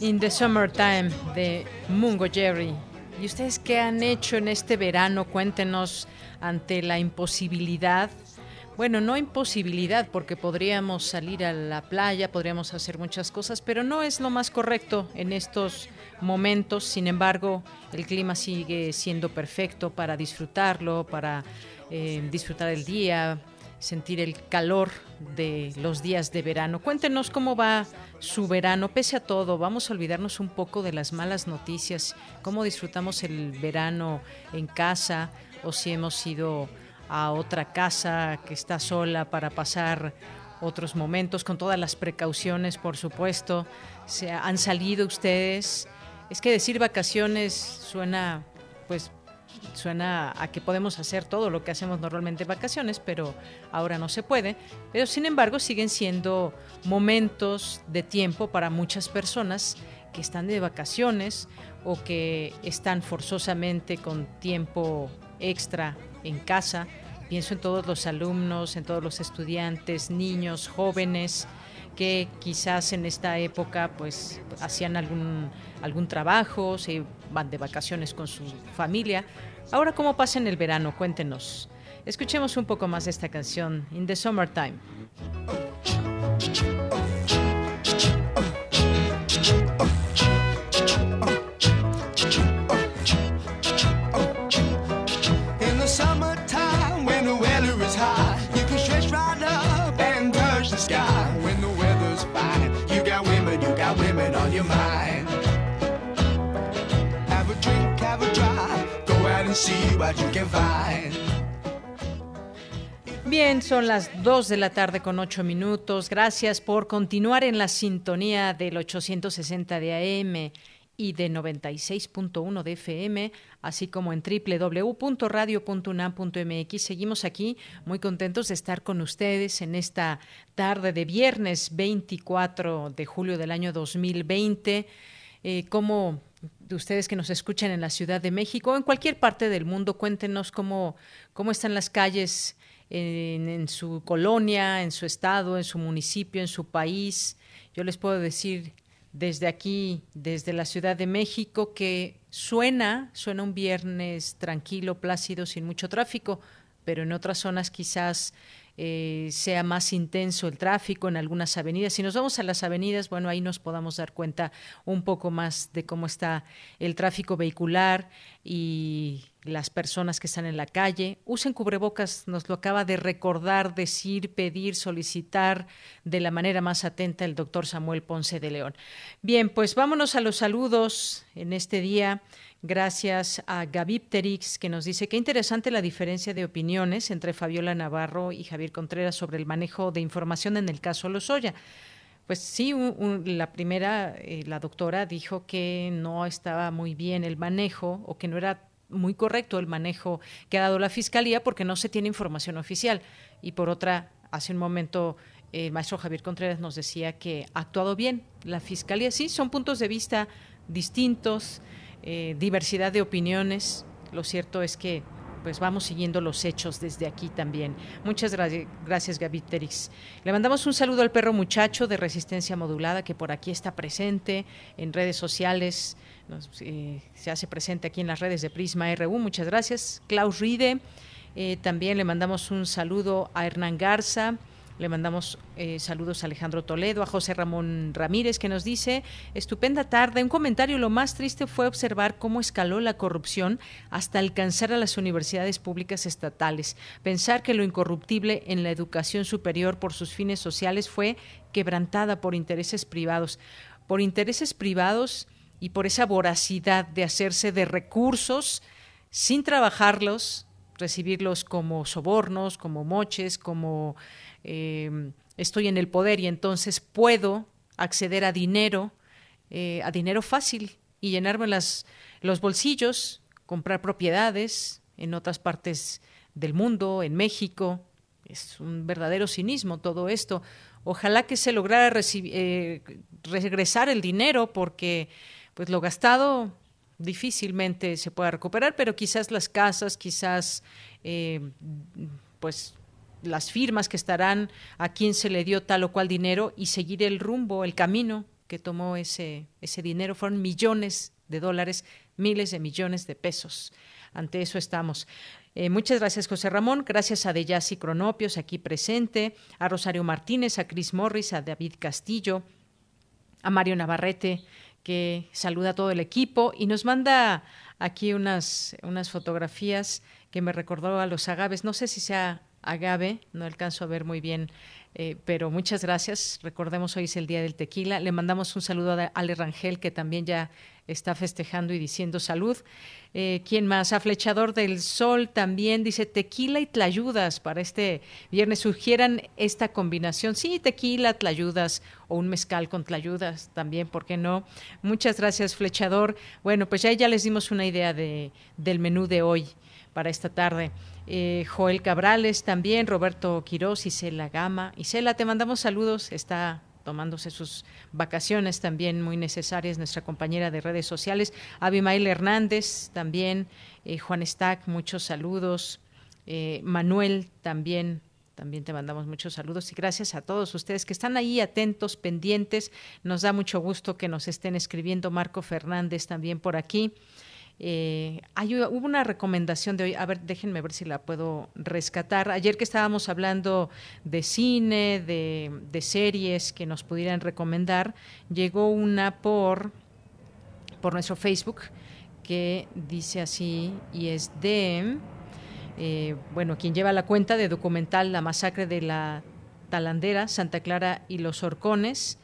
In the Summertime de Mungo Jerry. ¿Y ustedes qué han hecho en este verano? Cuéntenos ante la imposibilidad. Bueno, no imposibilidad, porque podríamos salir a la playa, podríamos hacer muchas cosas, pero no es lo más correcto en estos momentos. Sin embargo, el clima sigue siendo perfecto para disfrutarlo, para eh, disfrutar el día, sentir el calor de los días de verano. Cuéntenos cómo va su verano, pese a todo, vamos a olvidarnos un poco de las malas noticias, cómo disfrutamos el verano en casa o si hemos ido a otra casa que está sola para pasar otros momentos con todas las precauciones, por supuesto. Se han salido ustedes. Es que decir vacaciones suena pues suena a que podemos hacer todo lo que hacemos normalmente en vacaciones, pero ahora no se puede. Pero sin embargo siguen siendo momentos de tiempo para muchas personas que están de vacaciones o que están forzosamente con tiempo extra en casa. Pienso en todos los alumnos, en todos los estudiantes, niños, jóvenes que quizás en esta época pues hacían algún algún trabajo, se van de vacaciones con su familia, Ahora, ¿cómo pasa en el verano? Cuéntenos. Escuchemos un poco más de esta canción, In the Summertime. Bien, son las 2 de la tarde con 8 minutos. Gracias por continuar en la sintonía del 860 de AM y de 96.1 de FM, así como en www.radio.unam.mx. Seguimos aquí muy contentos de estar con ustedes en esta tarde de viernes 24 de julio del año 2020. Eh, como de ustedes que nos escuchan en la Ciudad de México o en cualquier parte del mundo, cuéntenos cómo, cómo están las calles en, su colonia, en su estado, en su municipio, en su país. Yo les puedo decir desde aquí, desde la Ciudad de México, que suena, suena un viernes tranquilo, plácido, sin mucho tráfico, pero en otras zonas quizás eh, sea más intenso el tráfico en algunas avenidas. Si nos vamos a las avenidas, bueno, ahí nos podamos dar cuenta un poco más de cómo está el tráfico vehicular y las personas que están en la calle. Usen cubrebocas, nos lo acaba de recordar, decir, pedir, solicitar de la manera más atenta el doctor Samuel Ponce de León. Bien, pues vámonos a los saludos en este día. Gracias a Gavipterix, que nos dice qué interesante la diferencia de opiniones entre Fabiola Navarro y Javier Contreras sobre el manejo de información en el caso Lozoya. Pues sí, la primera, eh, la doctora dijo que no estaba muy bien el manejo o que no era muy correcto el manejo que ha dado la Fiscalía porque no se tiene información oficial. Y por otra, hace un momento el maestro Javier Contreras nos decía que ha actuado bien la Fiscalía. Sí, son puntos de vista distintos. Eh, diversidad de opiniones. Lo cierto es que pues vamos siguiendo los hechos desde aquí también. Muchas gracias, gracias Terix. Le mandamos un saludo al perro muchacho de resistencia modulada que por aquí está presente en redes sociales, eh, se hace presente aquí en las redes de Prisma RU. Muchas gracias. Klaus Ride, eh, también le mandamos un saludo a Hernán Garza. Le mandamos eh, saludos a Alejandro Toledo, a José Ramón Ramírez, que nos dice, estupenda tarde. Un comentario, lo más triste fue observar cómo escaló la corrupción hasta alcanzar a las universidades públicas estatales. Pensar que lo incorruptible en la educación superior por sus fines sociales fue quebrantada por intereses privados. Por intereses privados y por esa voracidad de hacerse de recursos sin trabajarlos, recibirlos como sobornos, como moches, como Em, estoy en el poder y entonces puedo acceder a dinero, eh, a dinero fácil y llenarme las, los bolsillos, comprar propiedades en otras partes del mundo, en México. Es un verdadero cinismo todo esto. Ojalá que se lograra eh, regresar el dinero porque pues lo gastado difícilmente se pueda recuperar, pero quizás las casas, quizás eh, pues las firmas que estarán a quien se le dio tal o cual dinero y seguir el rumbo, el camino que tomó ese, ese dinero. Fueron millones de dólares, miles de millones de pesos. Ante eso estamos. Eh, muchas gracias, José Ramón. Gracias a Deyasi Cronopios, aquí presente, a Rosario Martínez, a Cris Morris, a David Castillo, a Mario Navarrete, que saluda a todo el equipo y nos manda aquí unas, unas fotografías que me recordó a los agaves. No sé si sea agave, no alcanzo a ver muy bien, eh, pero muchas gracias. Recordemos hoy es el Día del Tequila. Le mandamos un saludo a Ale Rangel, que también ya está festejando y diciendo salud. Eh, ¿Quién más? A Flechador del Sol también dice tequila y tlayudas para este viernes. Sugieran esta combinación. Sí, tequila, tlayudas o un mezcal con tlayudas también, ¿por qué no? Muchas gracias, Flechador. Bueno, pues ya, ya les dimos una idea de, del menú de hoy para esta tarde. Eh, Joel Cabrales también, Roberto Quirós, Isela Gama. Isela, te mandamos saludos, está tomándose sus vacaciones también muy necesarias, nuestra compañera de redes sociales. Abimael Hernández también, eh, Juan Stack, muchos saludos. Eh, Manuel también, también te mandamos muchos saludos y gracias a todos ustedes que están ahí atentos, pendientes. Nos da mucho gusto que nos estén escribiendo. Marco Fernández también por aquí. Eh, hay, hubo una recomendación de hoy, a ver, déjenme ver si la puedo rescatar. Ayer que estábamos hablando de cine, de, series que nos pudieran recomendar, llegó una por, por nuestro Facebook que dice así y es de, eh, bueno, quien lleva la cuenta de documental La masacre de la Talandera, Santa Clara y los Horcones,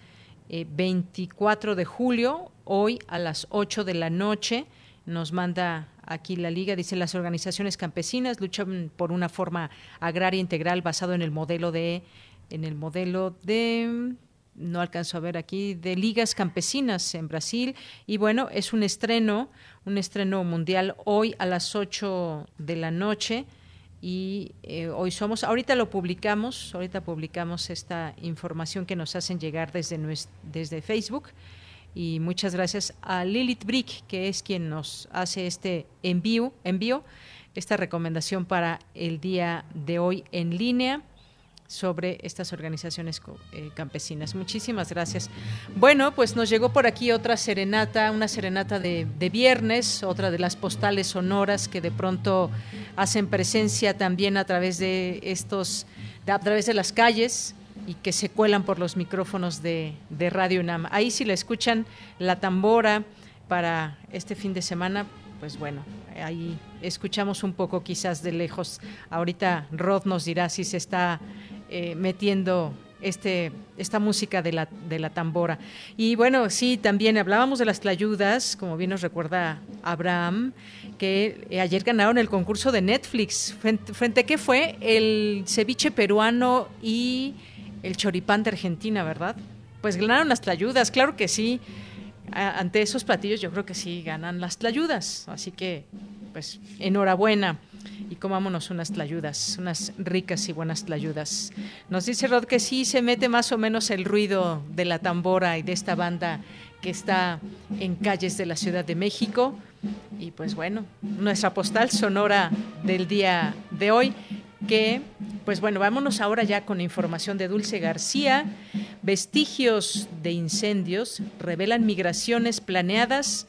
24 eh, de julio, hoy a las 8 de la noche nos manda aquí la liga, dice las organizaciones campesinas luchan por una forma agraria integral basado en el modelo de en el modelo de no alcanzo a ver aquí, de ligas campesinas en Brasil. Y bueno, es un estreno, un estreno mundial hoy a las 8 de la noche. Y eh, hoy somos, ahorita lo publicamos, ahorita publicamos esta información que nos hacen llegar desde, desde Facebook. Y muchas gracias a Lilith Brick, que es quien nos hace este envío, envío, esta recomendación para el día de hoy en línea sobre estas organizaciones eh, campesinas. Muchísimas gracias. Bueno, pues nos llegó por aquí otra serenata, una serenata de, viernes, otra de las postales sonoras que de pronto hacen presencia también a través de estos, a través de las calles y que se cuelan por los micrófonos de, de Radio UNAM. Ahí si la escuchan la tambora para este fin de semana, pues bueno, ahí escuchamos un poco quizás de lejos. Ahorita Rod nos dirá si se está eh, metiendo este, esta música de la, de la tambora. Y bueno, sí, también hablábamos de las tlayudas, como bien nos recuerda Abraham, que ayer ganaron el concurso de Netflix. Frente, a qué fue? El ceviche peruano y el choripán de Argentina, ¿verdad? Pues ganaron las tlayudas, claro que sí. ante esos platillos yo creo que sí ganan las tlayudas. Así que, pues, enhorabuena y comámonos unas tlayudas, unas ricas y buenas tlayudas. Nos dice Rod que sí se mete más o menos el ruido de la tambora y de esta banda que está en calles de la Ciudad de México. Y pues bueno, nuestra postal sonora del día de hoy, que pues bueno, vámonos ahora ya con información de Dulce García. Vestigios de incendios revelan migraciones planeadas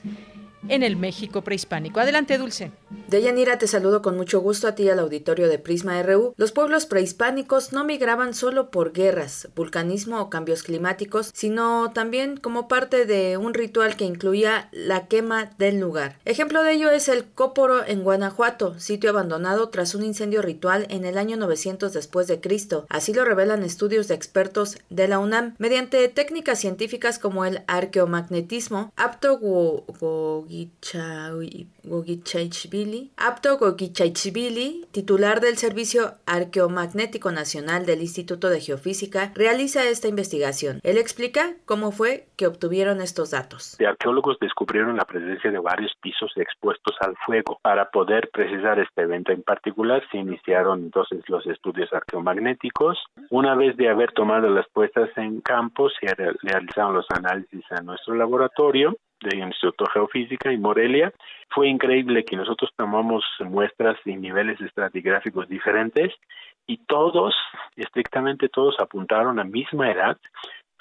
en el México prehispánico. Adelante, Dulce.
Deyanira, te saludo con mucho gusto a ti al auditorio de Prisma RU. Los pueblos prehispánicos no migraban solo por guerras, vulcanismo o cambios climáticos, sino también como parte de un ritual que incluía la quema del lugar. Ejemplo de ello es el Cóporo en Guanajuato, sitio abandonado tras un incendio ritual en el año 900 después de Cristo. Así lo revelan estudios de expertos de la UNAM mediante técnicas científicas como el arqueomagnetismo, apto Gogichaichvili, Apto Gogichaichvili, titular del Servicio Arqueomagnético Nacional del Instituto de Geofísica, realiza esta investigación. Él explica cómo fue que obtuvieron estos datos.
Los arqueólogos descubrieron la presencia de varios pisos expuestos al fuego. Para poder precisar este evento en particular, se iniciaron entonces los estudios arqueomagnéticos. Una vez de haber tomado las puestas en campo, se realizaron los análisis en nuestro laboratorio del Instituto de Geofísica y Morelia. Fue increíble que nosotros tomamos muestras en niveles estratigráficos diferentes y todos, estrictamente todos, apuntaron a misma edad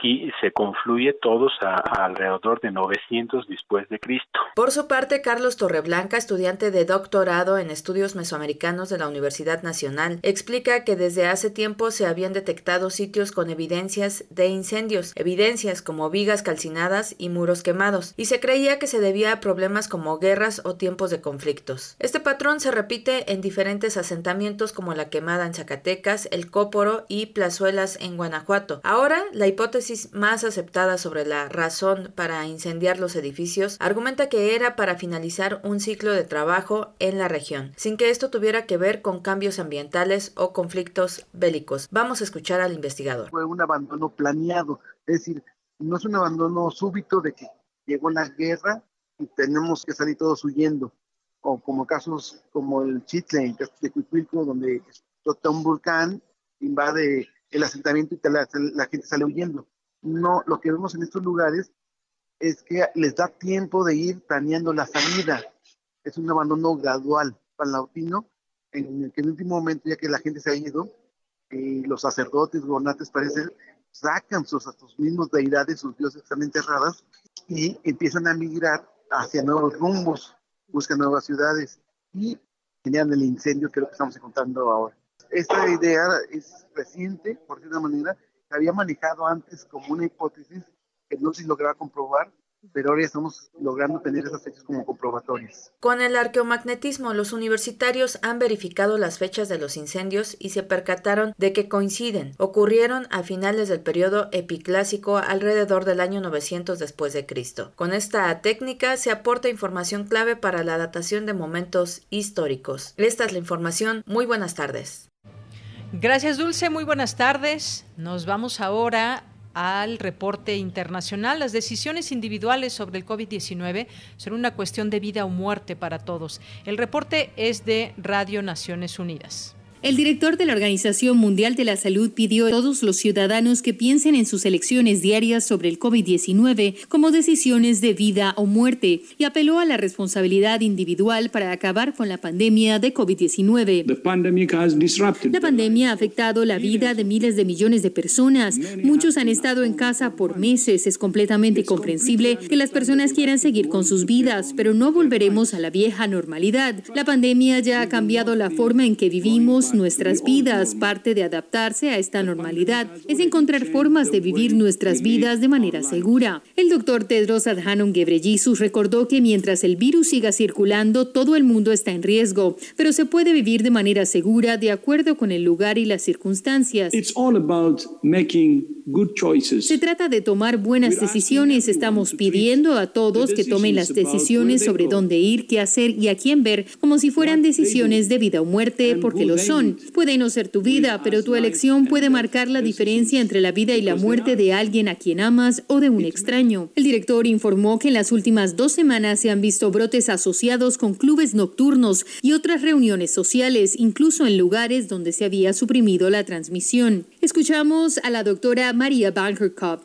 y se confluye todos a, alrededor de 900 después de Cristo.
Por su parte, Carlos Torreblanca, estudiante de doctorado en estudios mesoamericanos de la Universidad Nacional, explica que desde hace tiempo se habían detectado sitios con evidencias de incendios, evidencias como vigas calcinadas y muros quemados, y se creía que se debía a problemas como guerras o tiempos de conflictos. Este patrón se repite en diferentes asentamientos como la quemada en Zacatecas, el Cóporo y Plazuelas en Guanajuato. Ahora, la hipótesis más aceptada sobre la razón para incendiar los edificios argumenta que era para finalizar un ciclo de trabajo en la región, sin que esto tuviera que ver con cambios ambientales o conflictos bélicos. Vamos a escuchar al investigador.
Fue un abandono planeado, es decir, no es un abandono súbito de que llegó la guerra y tenemos que salir todos huyendo, o como casos como el Chitle, de Cuicuilco, donde explota un volcán, invade el asentamiento y la gente sale huyendo no, lo que vemos en estos lugares es que les da tiempo de ir planeando la salida. Es un abandono gradual palatino, en el que en el último momento, ya que la gente se ha ido, y los sacerdotes, gobernantes, parece, sacan sus, sus mismos deidades, sus dioses están enterradas, y empiezan a migrar hacia nuevos rumbos, buscan nuevas ciudades y generan el incendio que es lo que estamos encontrando ahora. Esta idea es reciente, por una manera, se había manejado antes como una hipótesis que no se lograba comprobar pero ahora estamos logrando tener esas fechas como comprobatorias.
Con el arqueomagnetismo, los universitarios han verificado las fechas de los incendios y se percataron de que coinciden. Ocurrieron a finales del periodo epiclásico alrededor del año 900 después de Cristo. Con esta técnica se aporta información clave para la datación de momentos históricos. Esta es la información. Muy buenas tardes.
Gracias Dulce, muy buenas tardes. Nos vamos ahora al reporte internacional. Las decisiones individuales sobre el COVID-19 son una cuestión de vida o muerte para todos. El reporte es de Radio Naciones Unidas.
El director de la Organización Mundial de la Salud pidió a todos los ciudadanos que piensen en sus elecciones diarias sobre el COVID-19 como decisiones de vida o muerte y apeló a la responsabilidad individual para acabar con la pandemia de COVID-19. La pandemia ha afectado la vida de miles de millones de personas. Muchos han estado en casa por meses. Es completamente comprensible que las personas quieran seguir con sus vidas, pero no volveremos a la vieja normalidad. La pandemia ya ha cambiado la forma en que vivimos nuestras vidas. Parte de adaptarse a esta normalidad es encontrar formas de vivir nuestras vidas de manera segura. El doctor Tedros Adhanom Ghebreyesus recordó que mientras el virus siga circulando, todo el mundo está en riesgo, pero se puede vivir de manera segura de acuerdo con el lugar y las circunstancias. Se trata de tomar buenas decisiones. Estamos pidiendo a todos que tomen las decisiones sobre dónde ir, qué hacer y a quién ver, como si fueran decisiones de vida o muerte, porque lo son. Puede no ser tu vida, pero tu elección puede marcar la diferencia entre la vida y la muerte de alguien a quien amas o de un extraño. El director informó que en las últimas dos semanas se han visto brotes asociados con clubes nocturnos y otras reuniones sociales, incluso en lugares donde se había suprimido la transmisión. Escuchamos a la doctora María Bankerkopf.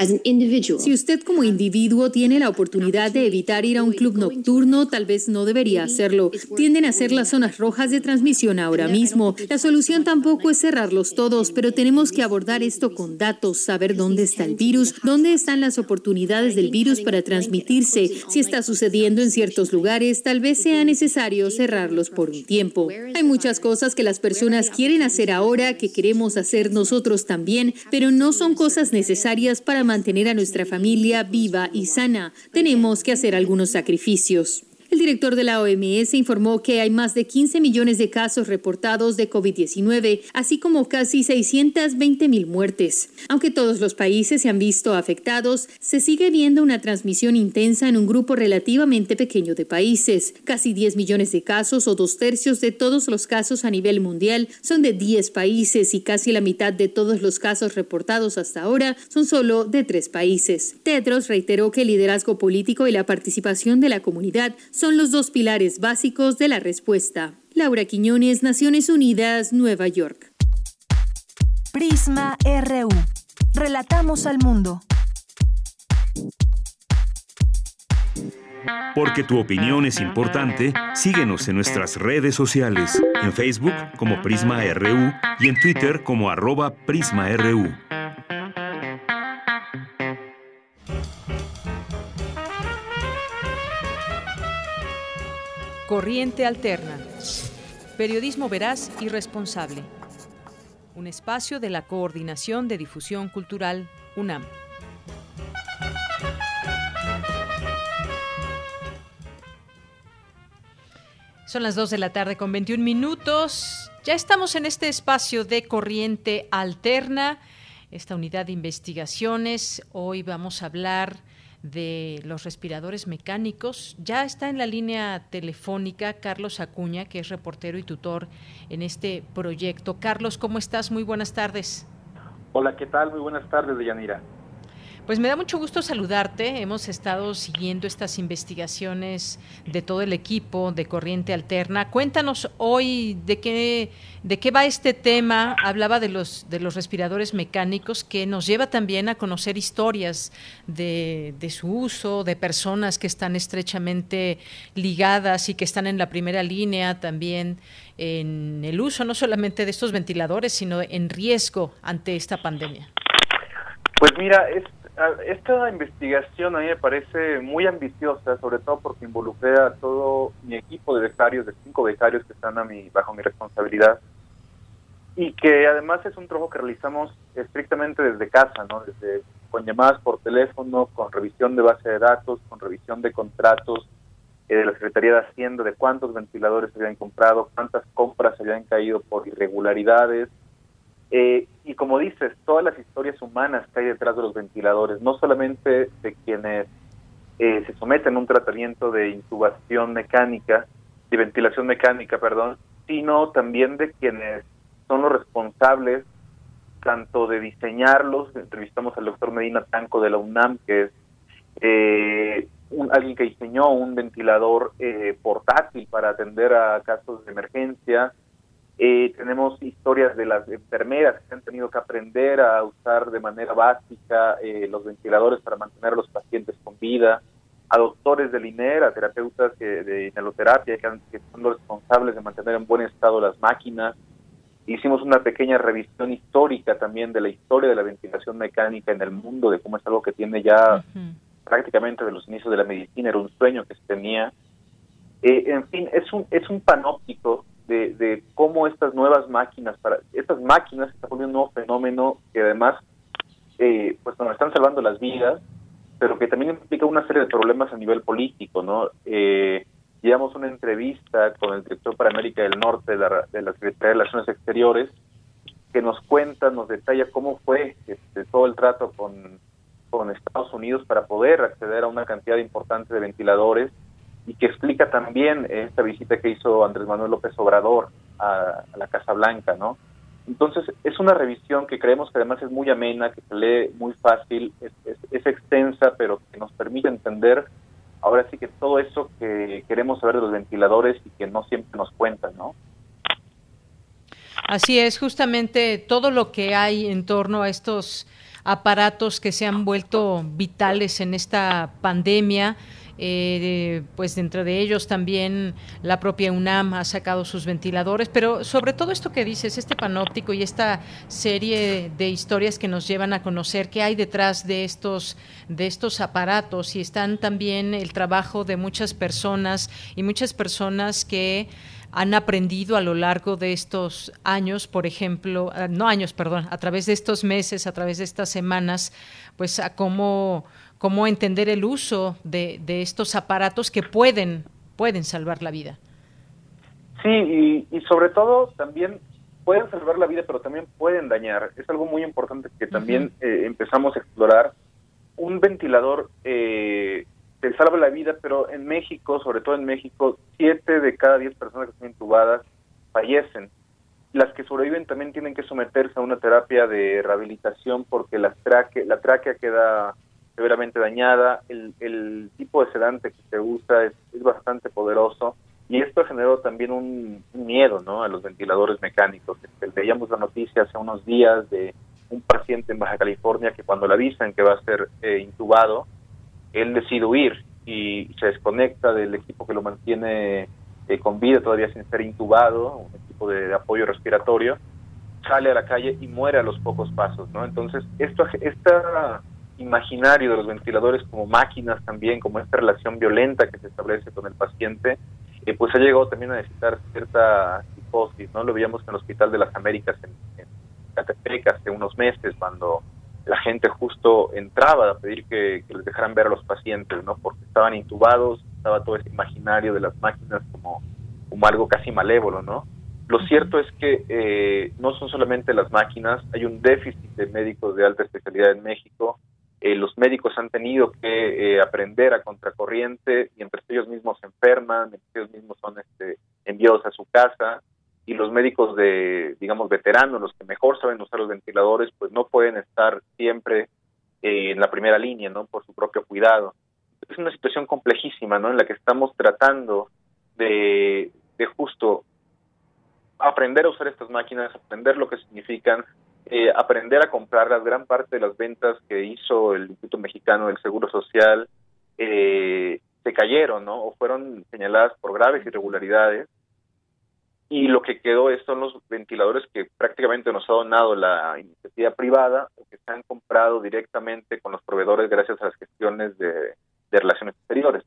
Si usted como individuo tiene la oportunidad de evitar ir a un club nocturno, tal vez no debería hacerlo. Tienden a ser las zonas rojas de transmisión ahora mismo. La solución tampoco es cerrarlos todos, pero tenemos que abordar esto con datos, saber dónde está el virus, dónde están las oportunidades del virus para transmitirse. Si está sucediendo en ciertos lugares, tal vez sea necesario cerrarlos por un tiempo. Hay muchas cosas que las personas quieren hacer ahora, que queremos hacer nosotros también, pero no son cosas necesarias para mantener a nuestra familia viva y sana, tenemos que hacer algunos sacrificios. El director de la OMS informó que hay más de 15 millones de casos reportados de COVID-19, así como casi 620 mil muertes. Aunque todos los países se han visto afectados, se sigue viendo una transmisión intensa en un grupo relativamente pequeño de países. Casi 10 millones de casos o dos tercios de todos los casos a nivel mundial son de 10 países y casi la mitad de todos los casos reportados hasta ahora son solo de tres países. Tedros reiteró que el liderazgo político y la participación de la comunidad son los dos pilares básicos de la respuesta. Laura Quiñones, Naciones Unidas, Nueva York.
Prisma RU. Relatamos al mundo.
Porque tu opinión es importante, síguenos en nuestras redes sociales, en Facebook como Prisma RU y en Twitter como arroba PrismaRU.
Corriente Alterna. Periodismo veraz y responsable. Un espacio de la Coordinación de Difusión Cultural UNAM. Son las 2 de la tarde con 21 minutos. Ya estamos en este espacio de Corriente Alterna, esta unidad de investigaciones. Hoy vamos a hablar de los respiradores mecánicos. Ya está en la línea telefónica Carlos Acuña, que es reportero y tutor en este proyecto. Carlos, ¿cómo estás? Muy buenas tardes.
Hola, ¿qué tal? Muy buenas tardes, Deyanira.
Pues me da mucho gusto saludarte. Hemos estado siguiendo estas investigaciones de todo el equipo de Corriente Alterna. Cuéntanos hoy de qué, de qué va este tema. Hablaba de los, de los respiradores mecánicos que nos lleva también a conocer historias de, de su uso, de personas que están estrechamente ligadas y que están en la primera línea también en el uso no solamente de estos ventiladores, sino en riesgo ante esta pandemia.
Pues mira, es esta investigación a mí me parece muy ambiciosa, sobre todo porque involucra a todo mi equipo de becarios, de cinco becarios que están bajo mi responsabilidad, y que además es un trabajo que realizamos estrictamente desde casa, ¿no? desde con llamadas por teléfono, con revisión de base de datos, con revisión de contratos eh, de la Secretaría de Hacienda, de cuántos ventiladores se habían comprado, cuántas compras se habían caído por irregularidades. Eh, y como dices, todas las historias humanas que hay detrás de los ventiladores, no solamente de quienes eh, se someten a un tratamiento de intubación mecánica, de ventilación mecánica, perdón, sino también de quienes son los responsables tanto de diseñarlos, entrevistamos al doctor Medina Tanco de la UNAM, que es eh, un, alguien que diseñó un ventilador eh, portátil para atender a casos de emergencia. Eh, tenemos historias de las enfermeras que han tenido que aprender a usar de manera básica los ventiladores para mantener a los pacientes con vida, a doctores del INER, a terapeutas de inhaloterapia que, que son los responsables de mantener en buen estado las máquinas, Hicimos una pequeña revisión histórica también de la historia de la ventilación mecánica en el mundo, de cómo es algo que tiene ya prácticamente de los inicios de la medicina, era un sueño que se tenía. Eh, en fin, es un, es un panóptico de, de cómo estas nuevas máquinas, para estas máquinas están volviendo un nuevo fenómeno que además eh, pues nos están salvando las vidas, pero que también implica una serie de problemas a nivel político, ¿no? Eh, llevamos una entrevista con el director para América del Norte de la, Secretaría de Relaciones Exteriores, que nos cuenta, nos detalla cómo fue este, todo el trato con, con Estados Unidos para poder acceder a una cantidad importante de ventiladores y que explica también esta visita que hizo Andrés Manuel López Obrador a, la Casa Blanca, ¿no? Entonces, es una revisión que creemos que además es muy amena, que se lee muy fácil, es, es extensa, pero que nos permite entender ahora sí que todo eso que queremos saber de los ventiladores y que no siempre nos cuentan, ¿no?
Así es, justamente todo lo que hay en torno a estos aparatos que se han vuelto vitales en esta pandemia eh, pues dentro de ellos también la propia UNAM ha sacado sus ventiladores, pero sobre todo esto que dices, este panóptico y esta serie de historias que nos llevan a conocer qué hay detrás de estos, de estos aparatos y están también el trabajo de muchas personas y muchas personas que han aprendido a lo largo de estos años, por ejemplo, ah, no años, perdón, a través de estos meses, a través de estas semanas, pues a cómo cómo entender el uso de, de estos aparatos que pueden, pueden salvar la vida.
Sí, y, sobre todo también pueden salvar la vida, pero también pueden dañar. Es algo muy importante que también eh, empezamos a explorar. Un ventilador eh, te salva la vida, pero en México, sobre todo en México, siete de cada diez personas que están intubadas fallecen. Las que sobreviven también tienen que someterse a una terapia de rehabilitación porque la tráquea, la tráquea queda severamente dañada, el, el tipo de sedante que se usa es, es bastante poderoso y esto generó también un, miedo ¿no? a los ventiladores mecánicos. Este, veíamos la noticia hace unos días de un paciente en Baja California que cuando le avisan que va a ser eh, intubado, él decide huir y se desconecta del equipo que lo mantiene eh, con vida todavía sin ser intubado, un equipo de, apoyo respiratorio, sale a la calle y muere a los pocos pasos, ¿no? Entonces, esto, esta imaginario de los ventiladores como máquinas también, como esta relación violenta que se establece con el paciente, eh, pues ha llegado también a necesitar cierta psicosis, ¿no? Lo veíamos en el Hospital de las Américas en, en Catepec hace unos meses, cuando la gente justo entraba a pedir que, les dejaran ver a los pacientes, ¿no? Porque estaban intubados, estaba todo ese imaginario de las máquinas como, como algo casi malévolo, ¿no? Lo cierto es que eh, no son solamente las máquinas, hay un déficit de médicos de alta especialidad en México, eh, los médicos han tenido que eh, aprender a contracorriente y entre ellos mismos se enferman, entre ellos mismos son este, enviados a su casa y los médicos de, digamos, veteranos, los que mejor saben usar los ventiladores, pues no pueden estar siempre eh, en la primera línea, ¿no? Por su propio cuidado. Es una situación complejísima, ¿no? En la que estamos tratando de, de justo aprender a usar estas máquinas, aprender lo que significan, eh, aprender a comprar las gran parte de las ventas que hizo el Instituto Mexicano del Seguro Social eh, se cayeron, ¿no? O fueron señaladas por graves irregularidades. Y lo que quedó son los ventiladores que prácticamente nos ha donado la iniciativa privada o que se han comprado directamente con los proveedores gracias a las gestiones de, relaciones exteriores.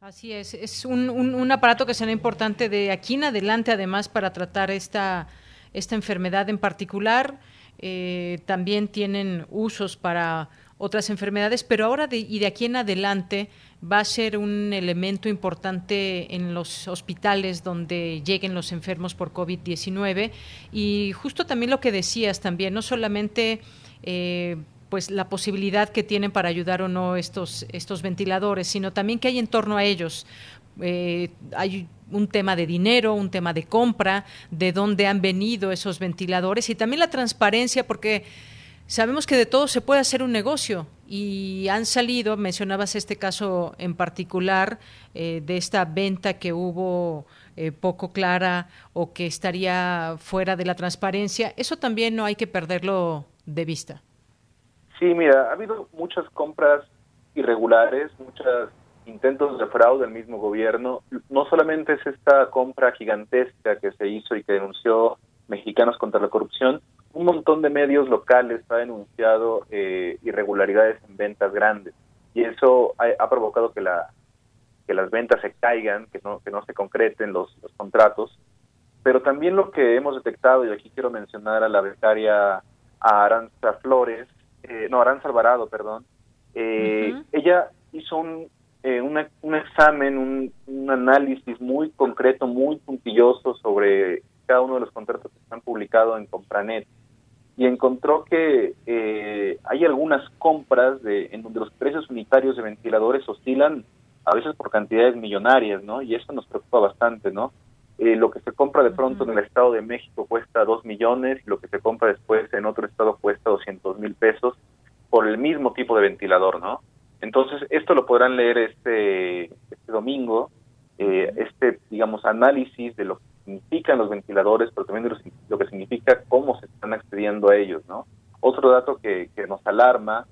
Así es, es un, un, un aparato que será importante de aquí en adelante, además, para tratar esta esta enfermedad en particular. eh, también tienen usos para otras enfermedades, pero ahora y de aquí en adelante va a ser un elemento importante en los hospitales donde lleguen los enfermos por COVID-19 y justo también lo que decías también, no solamente eh, pues la posibilidad que tienen para ayudar o no estos, estos ventiladores, sino también que hay en torno a ellos. Eh, hay un tema de dinero, un tema de compra, de dónde han venido esos ventiladores y también la transparencia, porque sabemos que de todo se puede hacer un negocio y han salido, mencionabas este caso en particular eh, de esta venta que hubo eh, poco clara o que estaría fuera de la transparencia, eso también no hay que perderlo de vista.
Sí, mira, ha habido muchas compras irregulares, muchos intentos de fraude del mismo gobierno. No solamente es esta compra gigantesca que se hizo y que denunció Mexicanos contra la Corrupción, un montón de medios locales ha denunciado eh, irregularidades en ventas grandes y eso ha, provocado que la que las ventas se caigan, que no que no se concreten los, los contratos. Pero también lo que hemos detectado y aquí quiero mencionar a la becaria Aranza Flores, eh, no, Aranza Alvarado, perdón, eh, ella hizo un, eh, un examen, un, un, análisis muy concreto, muy puntilloso sobre cada uno de los contratos que están publicados en Compranet y encontró que eh, hay algunas compras de, en donde los precios unitarios de ventiladores oscilan a veces por cantidades millonarias, ¿no? Y eso nos preocupa bastante, ¿no? Eh, lo que se compra de pronto en el Estado de México cuesta 2 millones, y lo que se compra después en otro estado cuesta 200 mil pesos por el mismo tipo de ventilador, ¿no? Entonces, esto lo podrán leer este, este domingo, eh, este, digamos, análisis de lo que significan los ventiladores, pero también de lo, que significa cómo se están accediendo a ellos, ¿no? Otro dato que, que nos alarma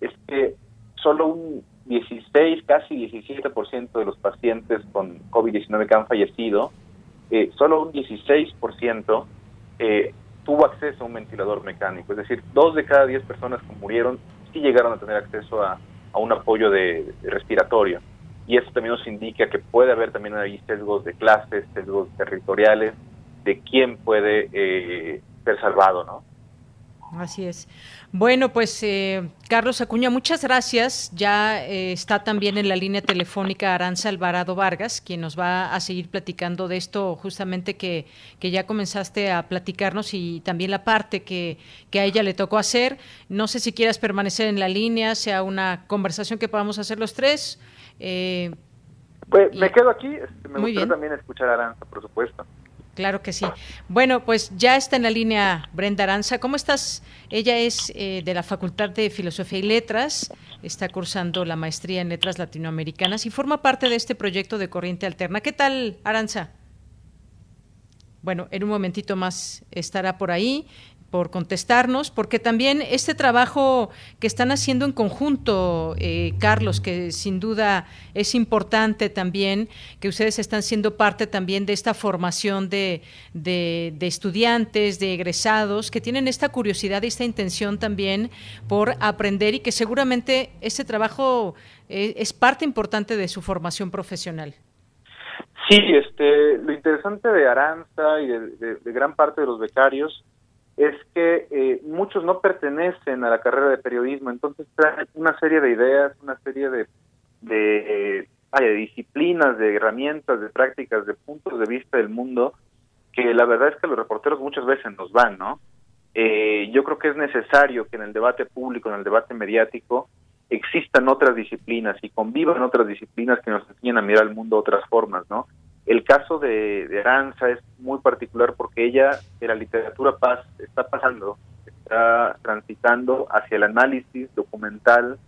es que solo un 16, casi 17% de los pacientes con COVID-19 que han fallecido eh, solo un 16% eh, tuvo acceso a un ventilador mecánico. Es decir, dos de cada diez personas que murieron sí llegaron a tener acceso a, un apoyo de, respiratorio. Y eso también nos indica que puede haber también ahí sesgos de clases, sesgos territoriales, de quién puede eh, ser salvado, ¿no?
Así es. Bueno, pues eh, Carlos Acuña, muchas gracias. Ya eh, está también en la línea telefónica Aranza Alvarado Vargas, quien nos va a seguir platicando de esto justamente que, que ya comenzaste a platicarnos y también la parte que, que, a ella le tocó hacer. No sé si quieras permanecer en la línea, sea una conversación que podamos hacer los tres.
Eh, pues me quedo aquí. Este, me gustaría también escuchar a Aranza, por supuesto.
Claro que sí. Bueno, pues ya está en la línea Brenda Aranza. ¿Cómo estás? Ella es eh, de la Facultad de Filosofía y Letras, está cursando la maestría en Letras Latinoamericanas y forma parte de este proyecto de Corriente Alterna. ¿Qué tal, Aranza? Bueno, en un momentito más estará por ahí por contestarnos, porque también este trabajo que están haciendo en conjunto, eh, Carlos, que sin duda es importante también, que ustedes están siendo parte también de esta formación de, de, estudiantes, de egresados, que tienen esta curiosidad y esta intención también por aprender y que seguramente este trabajo eh, es parte importante de su formación profesional.
Sí, este, lo interesante de Aranza y de gran parte de los becarios es que eh, muchos no pertenecen a la carrera de periodismo, entonces traen una serie de ideas, una serie de, de, de disciplinas, de herramientas, de prácticas, de puntos de vista del mundo, que la verdad es que los reporteros muchas veces nos van, ¿no? Eh, yo creo que es necesario que en el debate público, en el debate mediático, existan otras disciplinas y convivan otras disciplinas que nos enseñen a mirar el mundo de otras formas, ¿no? El caso de, Aranza es muy particular porque ella de la literatura paz está pasando, está transitando hacia el análisis documental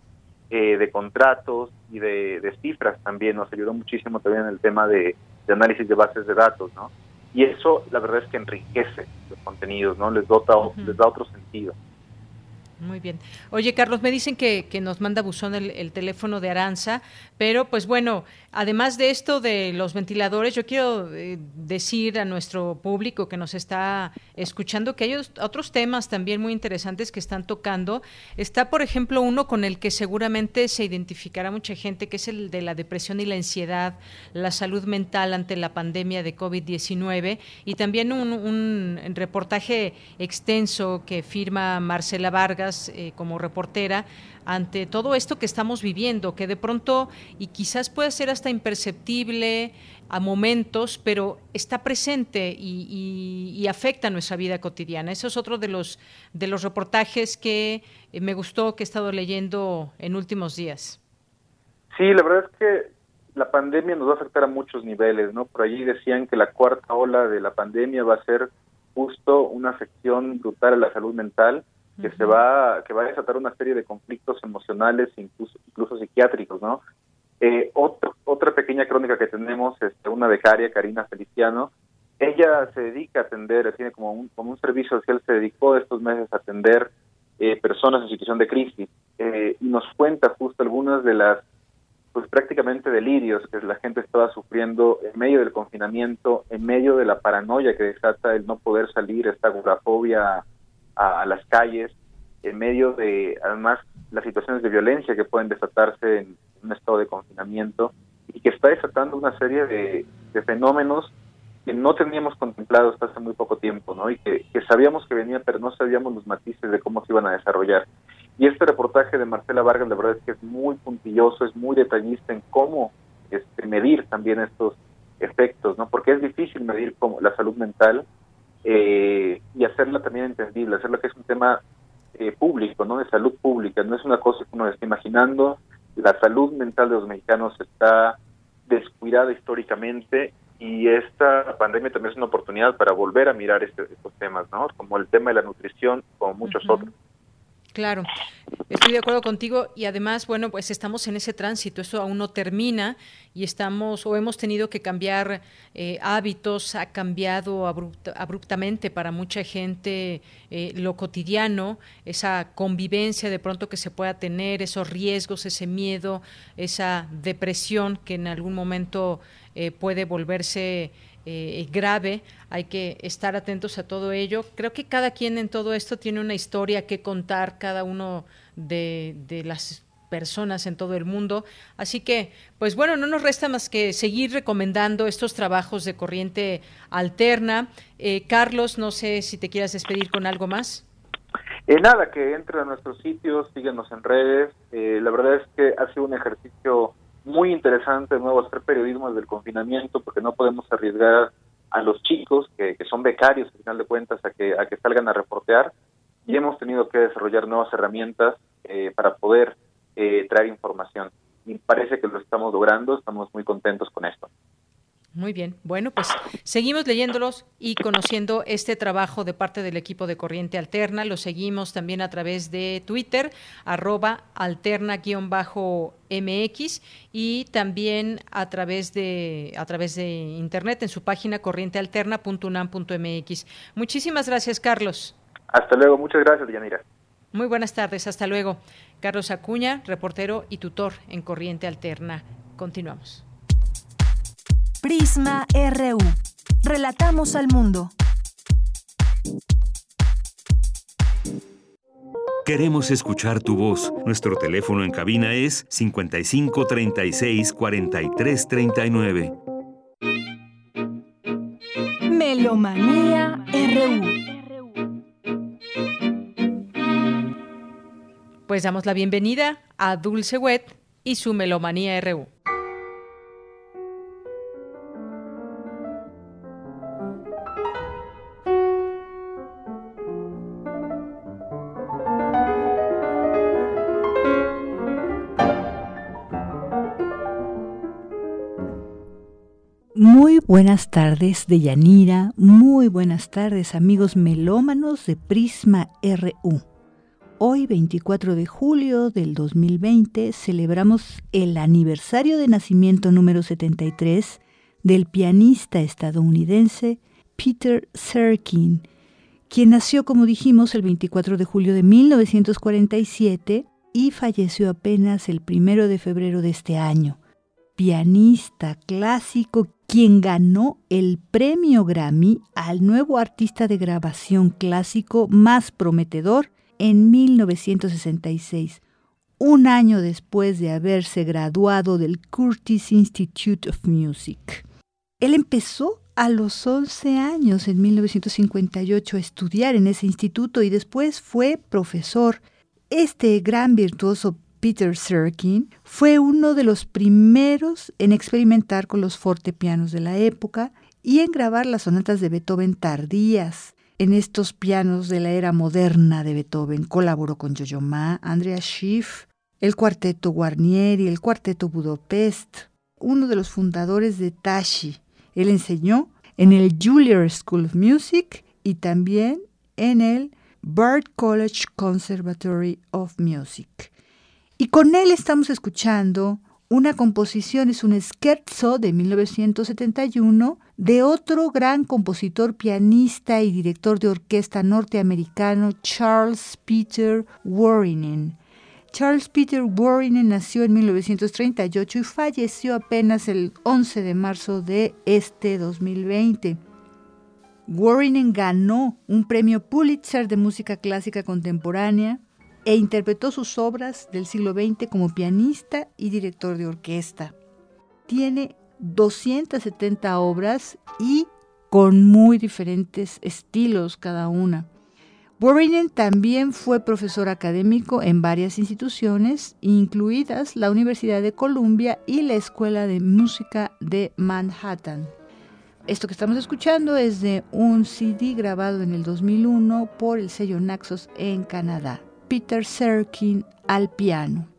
eh, de contratos y de, cifras también. Nos ayudó muchísimo también en el tema de, análisis de bases de datos, ¿no? Y eso la verdad es que enriquece los contenidos, ¿no? Les, dota, les da otro sentido.
Muy bien. Oye, Carlos, me dicen que, que nos manda buzón el, el, teléfono de Aranza, pero pues bueno, además de esto de los ventiladores, yo quiero eh, decir a nuestro público que nos está escuchando que hay otros temas también muy interesantes que están tocando. Está, por ejemplo, uno con el que seguramente se identificará mucha gente, que es el de la depresión y la ansiedad, la salud mental ante la pandemia de COVID-19 y también un reportaje extenso que firma Marcela Vargas eh, como reportera ante todo esto que estamos viviendo, que de pronto y quizás puede ser hasta imperceptible a momentos, pero está presente y, afecta nuestra vida cotidiana. Eso es otro de los de los reportajes que eh, me gustó que he estado leyendo en últimos días.
Sí, la verdad es que la pandemia nos va a afectar a muchos niveles, ¿no? Por allí decían que la cuarta ola de la pandemia va a ser justo una afección brutal a la salud mental que se va que va a desatar una serie de conflictos emocionales incluso incluso psiquiátricos no eh, otra pequeña crónica que tenemos es este, una becaria Karina Feliciano. Ella se dedica a atender tiene como un como un servicio social se dedicó estos meses a atender eh, personas en situación de crisis. Eh, y nos cuenta justo algunas de las pues prácticamente delirios que la gente estaba sufriendo en medio del confinamiento, en medio de la paranoia que desata el no poder salir, esta agorafobia a, las calles en medio de, además, las situaciones de violencia que pueden desatarse en un estado de confinamiento y que está desatando una serie de, fenómenos que no teníamos contemplados hasta hace muy poco tiempo, ¿no? Y que, sabíamos que venían, pero no sabíamos los matices de cómo se iban a desarrollar. Y este reportaje de Marcela Vargas, la verdad es que es muy puntilloso, es muy detallista en cómo este, medir también estos efectos, ¿no? Porque es difícil medir como la salud mental eh, y hacerla también entendible, hacerla que es un tema eh, público, no de salud pública, no es una cosa que uno está imaginando, la salud mental de los mexicanos está descuidada históricamente y esta pandemia también es una oportunidad para volver a mirar este, estos temas, ¿no? Como el tema de la nutrición, como muchos otros.
Claro, estoy de acuerdo contigo y además, bueno, pues estamos en ese tránsito, eso aún no termina y estamos o hemos tenido que cambiar eh, hábitos, ha cambiado abruptamente para mucha gente eh, lo cotidiano, esa convivencia de pronto que se pueda tener, esos riesgos, ese miedo, esa depresión que en algún momento eh, puede volverse grave, hay que estar atentos a todo ello. Creo que cada quien en todo esto tiene una historia que contar, cada uno de, las personas en todo el mundo. Así que, pues bueno, no nos resta más que seguir recomendando estos trabajos de corriente alterna. Eh, Carlos, no sé si te quieras despedir con algo más.
Eh, nada, que entre a nuestros sitios, síguenos en redes. Eh, la verdad es que ha sido un ejercicio muy interesante de nuevo hacer periodismo desde el confinamiento porque no podemos arriesgar a los chicos que, son becarios al final de cuentas a que a que salgan a reportear y hemos tenido que desarrollar nuevas herramientas eh, para poder eh, traer información y parece que lo estamos logrando estamos muy contentos con esto
muy bien. Bueno, pues seguimos leyéndolos y conociendo este trabajo de parte del equipo de Corriente Alterna. Lo seguimos también a través de Twitter, arroba alterna-mx y también a través de a través de internet en su página corrientealterna.unam.mx. Muchísimas gracias, Carlos.
Hasta luego, muchas gracias, Yanira.
Muy buenas tardes, hasta luego. Carlos Acuña, reportero y tutor en Corriente Alterna. Continuamos.
Prisma RU. Relatamos al mundo.
Queremos escuchar tu voz. Nuestro teléfono en cabina es 55 36 43 39.
Melomanía RU.
Pues damos la bienvenida a Dulce Wet y su Melomanía RU.
Buenas tardes de Yanira, muy buenas tardes amigos melómanos de Prisma RU. Hoy 24 de julio del 2020 celebramos el aniversario de nacimiento número 73 del pianista estadounidense Peter Serkin, quien nació, como dijimos, el 24 de julio de 1947 y falleció apenas el 1 de febrero de este año. Pianista clásico quien ganó el premio Grammy al nuevo artista de grabación clásico más prometedor en 1966, un año después de haberse graduado del Curtis Institute of Music. Él empezó a los 11 años, en 1958, a estudiar en ese instituto y después fue profesor. Este gran virtuoso Peter Serkin fue uno de los primeros en experimentar con los fortepianos de la época y en grabar las sonatas de Beethoven tardías. En estos pianos de la era moderna de Beethoven colaboró con Jojo Ma, Andrea Schiff, el cuarteto Guarnieri, el cuarteto Budapest, uno de los fundadores de Tashi. Él enseñó en el Juilliard School of Music y también en el Bard College Conservatory of Music. Y con él estamos escuchando una composición, es un scherzo de 1971 de otro gran compositor, pianista y director de orquesta norteamericano, Charles Peter Warren. Charles Peter Warren nació en 1938 y falleció apenas el 11 de marzo de este 2020. Warren ganó un premio Pulitzer de música clásica contemporánea e interpretó sus obras del siglo XX como pianista y director de orquesta. Tiene 270 obras y con muy diferentes estilos cada una. Warren también fue profesor académico en varias instituciones, incluidas la Universidad de Columbia y la Escuela de Música de Manhattan. Esto que estamos escuchando es de un CD grabado en el 2001 por el sello Naxos en Canadá. Peter Serkin al piano.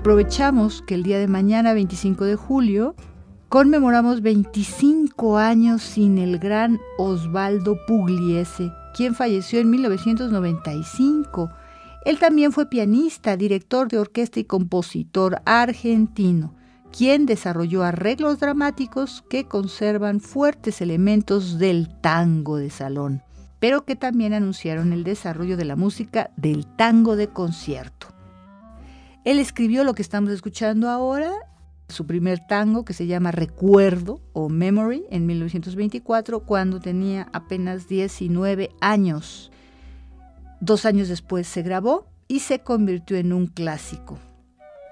Aprovechamos que el día de mañana, 25 de julio, conmemoramos 25 años sin el gran Osvaldo Pugliese, quien falleció en 1995. Él también fue pianista, director de orquesta y compositor argentino, quien desarrolló arreglos dramáticos que conservan fuertes elementos del tango de salón, pero que también anunciaron el desarrollo de la música del tango de concierto. Él escribió lo que estamos escuchando ahora, su primer tango que se llama Recuerdo o Memory en 1924 cuando tenía apenas 19 años. Dos años después se grabó y se convirtió en un clásico.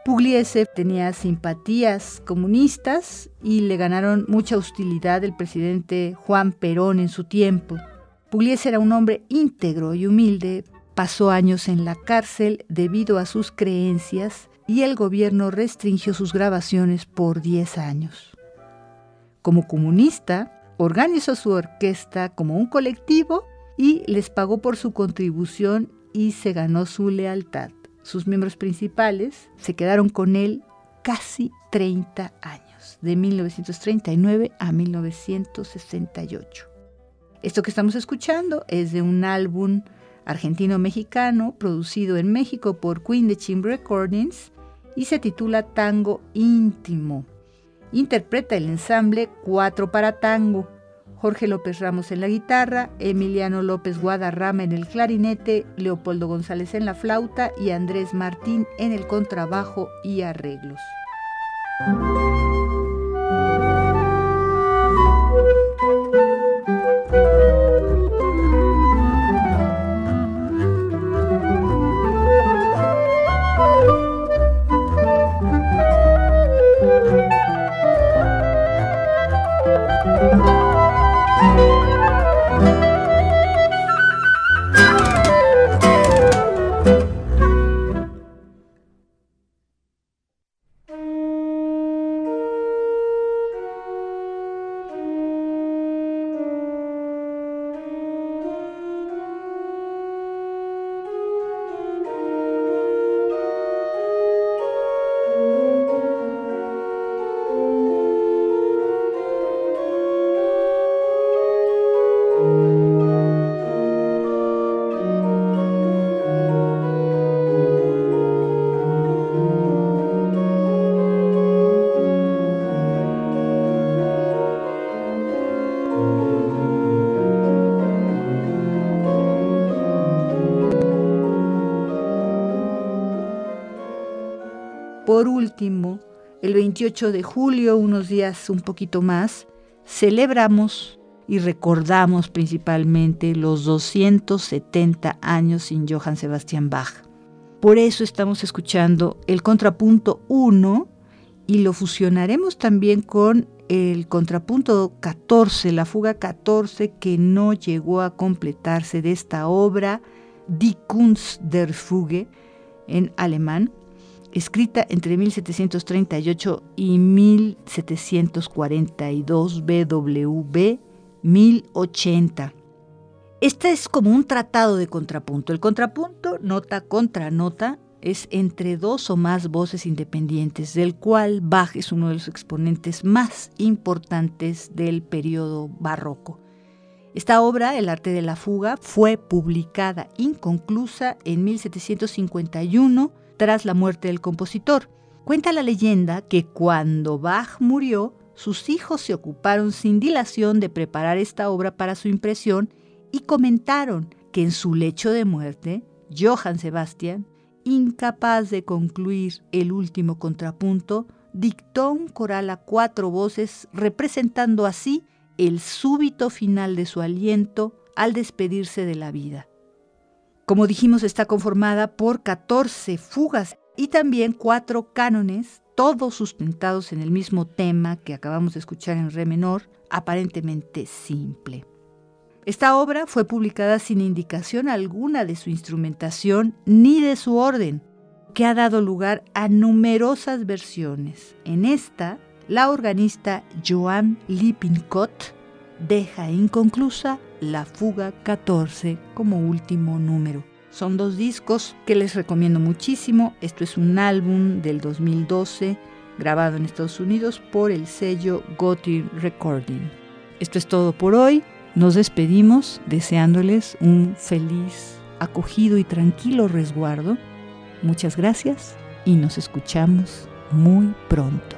Pugliese tenía simpatías comunistas y le ganaron mucha hostilidad el presidente Juan Perón en su tiempo. Pugliese era un hombre íntegro y humilde, Pasó años en la cárcel debido a sus creencias y el gobierno restringió sus grabaciones por 10 años. Como comunista, organizó su orquesta como un colectivo y les pagó por su contribución y se ganó su lealtad. Sus miembros principales se quedaron con él casi 30 años, de 1939 a 1968. Esto que estamos escuchando es de un álbum argentino-mexicano, producido en México por Queen de Chim Recordings y se titula Tango Íntimo. Interpreta el ensamble Cuatro para Tango. Jorge López Ramos en la guitarra, Emiliano López Guadarrama en el clarinete, Leopoldo González en la flauta y Andrés Martín en el contrabajo y arreglos. El 28 de julio, unos días un poquito más, celebramos y recordamos principalmente los 270 años sin Johann Sebastian Bach. Por eso estamos escuchando el contrapunto 1 y lo fusionaremos también con el contrapunto 14, la fuga 14 que no llegó a completarse de esta obra, Die Kunst der Fuge, en alemán, escrita entre 1738 y 1742 BWV 1080. Este es como un tratado de contrapunto. El contrapunto, nota contra nota, es entre dos o más voces independientes, del cual Bach es uno de los exponentes más importantes del periodo barroco. Esta obra, El arte de la fuga, fue publicada inconclusa en 1751 tras la muerte del compositor. Cuenta la leyenda que cuando Bach murió, sus hijos se ocuparon sin dilación de preparar esta obra para su impresión y comentaron que en su lecho de muerte, Johann Sebastian, incapaz de concluir el último contrapunto, dictó un coral a cuatro voces representando así el súbito final de su aliento al despedirse de la vida. Como dijimos, está conformada por 14 fugas y también cuatro cánones, todos sustentados en el mismo tema que acabamos de escuchar en re menor, aparentemente simple. Esta obra fue publicada sin indicación alguna de su instrumentación ni de su orden, que ha dado lugar a numerosas versiones. En esta, la organista Joan Lippincott deja inconclusa la Fuga 14 como último número. Son dos discos que les recomiendo muchísimo. Esto es un álbum del 2012 grabado en Estados Unidos por el sello Gotti Recording. Esto es todo por hoy. Nos despedimos deseándoles un feliz, acogido y tranquilo resguardo. Muchas gracias y nos escuchamos muy pronto.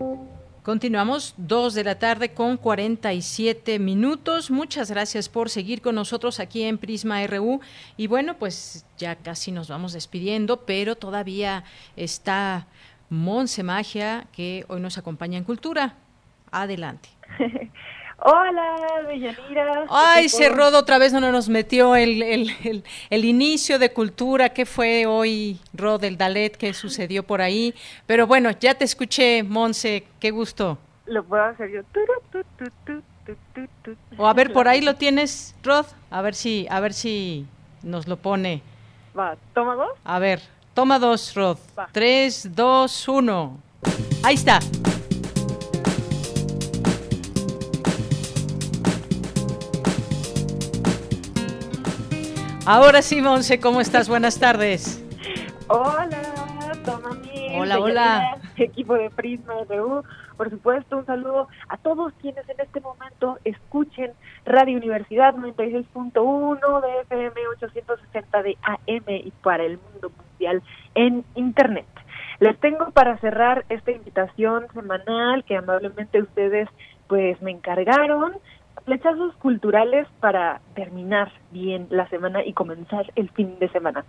Continuamos dos de la tarde con 47 minutos. Muchas gracias por seguir con nosotros aquí en Prisma RU. Y bueno, pues ya casi nos vamos despidiendo, pero todavía está Monse Magia, que hoy nos acompaña en Cultura. Adelante. [LAUGHS]
Hola, Deyanira.
Ay, se rodó otra vez, no nos metió el, el, el, inicio de cultura. ¿Qué fue hoy, Rod, el Dalet? ¿Qué sucedió por ahí? Pero bueno, ya te escuché, Monse. Qué gusto.
Lo puedo hacer yo.
O a ver, por ahí [LAUGHS] lo tienes, Rod. A ver si, a ver si nos lo pone.
Va, toma dos.
A ver, toma dos, Rod. Tres, dos, uno. Ahí está. Ahora sí, Monse, ¿cómo estás? Buenas tardes.
Hola, toma
Hola, hola.
Equipo de Prisma RU. Por supuesto, un saludo a todos quienes en este momento escuchen Radio Universidad 96.1 de FM 860 de AM y para el mundo mundial en Internet. Les tengo para cerrar esta invitación semanal que amablemente ustedes pues me encargaron flechazos culturales para terminar bien la semana y comenzar el fin de semana.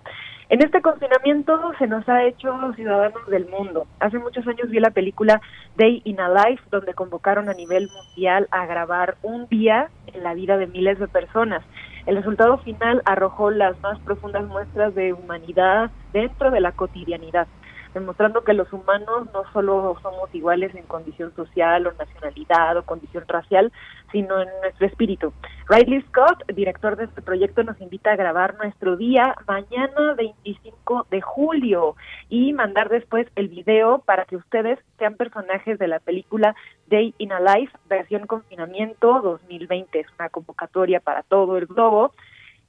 En este confinamiento se nos ha hecho ciudadanos del mundo. Hace muchos años vi la película Day in a Life, donde convocaron a nivel mundial a grabar un día en la vida de miles de personas. El resultado final arrojó las más profundas muestras de humanidad dentro de la cotidianidad demostrando que los humanos no solo somos iguales en condición social o nacionalidad o condición racial, sino en nuestro espíritu. Riley Scott, director de este proyecto, nos invita a grabar nuestro día mañana 25 de julio y mandar después el video para que ustedes sean personajes de la película Day in a Life, versión confinamiento 2020. Es una convocatoria para todo el globo.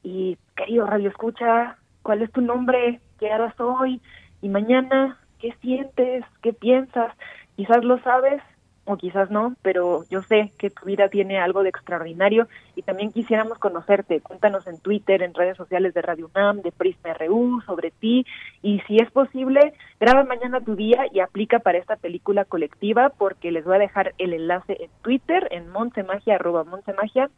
Y querido Radio Escucha, ¿cuál es tu nombre? ¿Qué harás hoy? Y mañana, ¿qué sientes? ¿Qué piensas? Quizás lo sabes o quizás no, pero yo sé que tu vida tiene algo de extraordinario y también quisiéramos conocerte. Cuéntanos en Twitter, en redes sociales de Radio UNAM, de Prisma RU, sobre ti y si es posible, graba mañana tu día y aplica para esta película colectiva porque les voy a dejar el enlace en Twitter, en Montemagia, arroba Montemagia,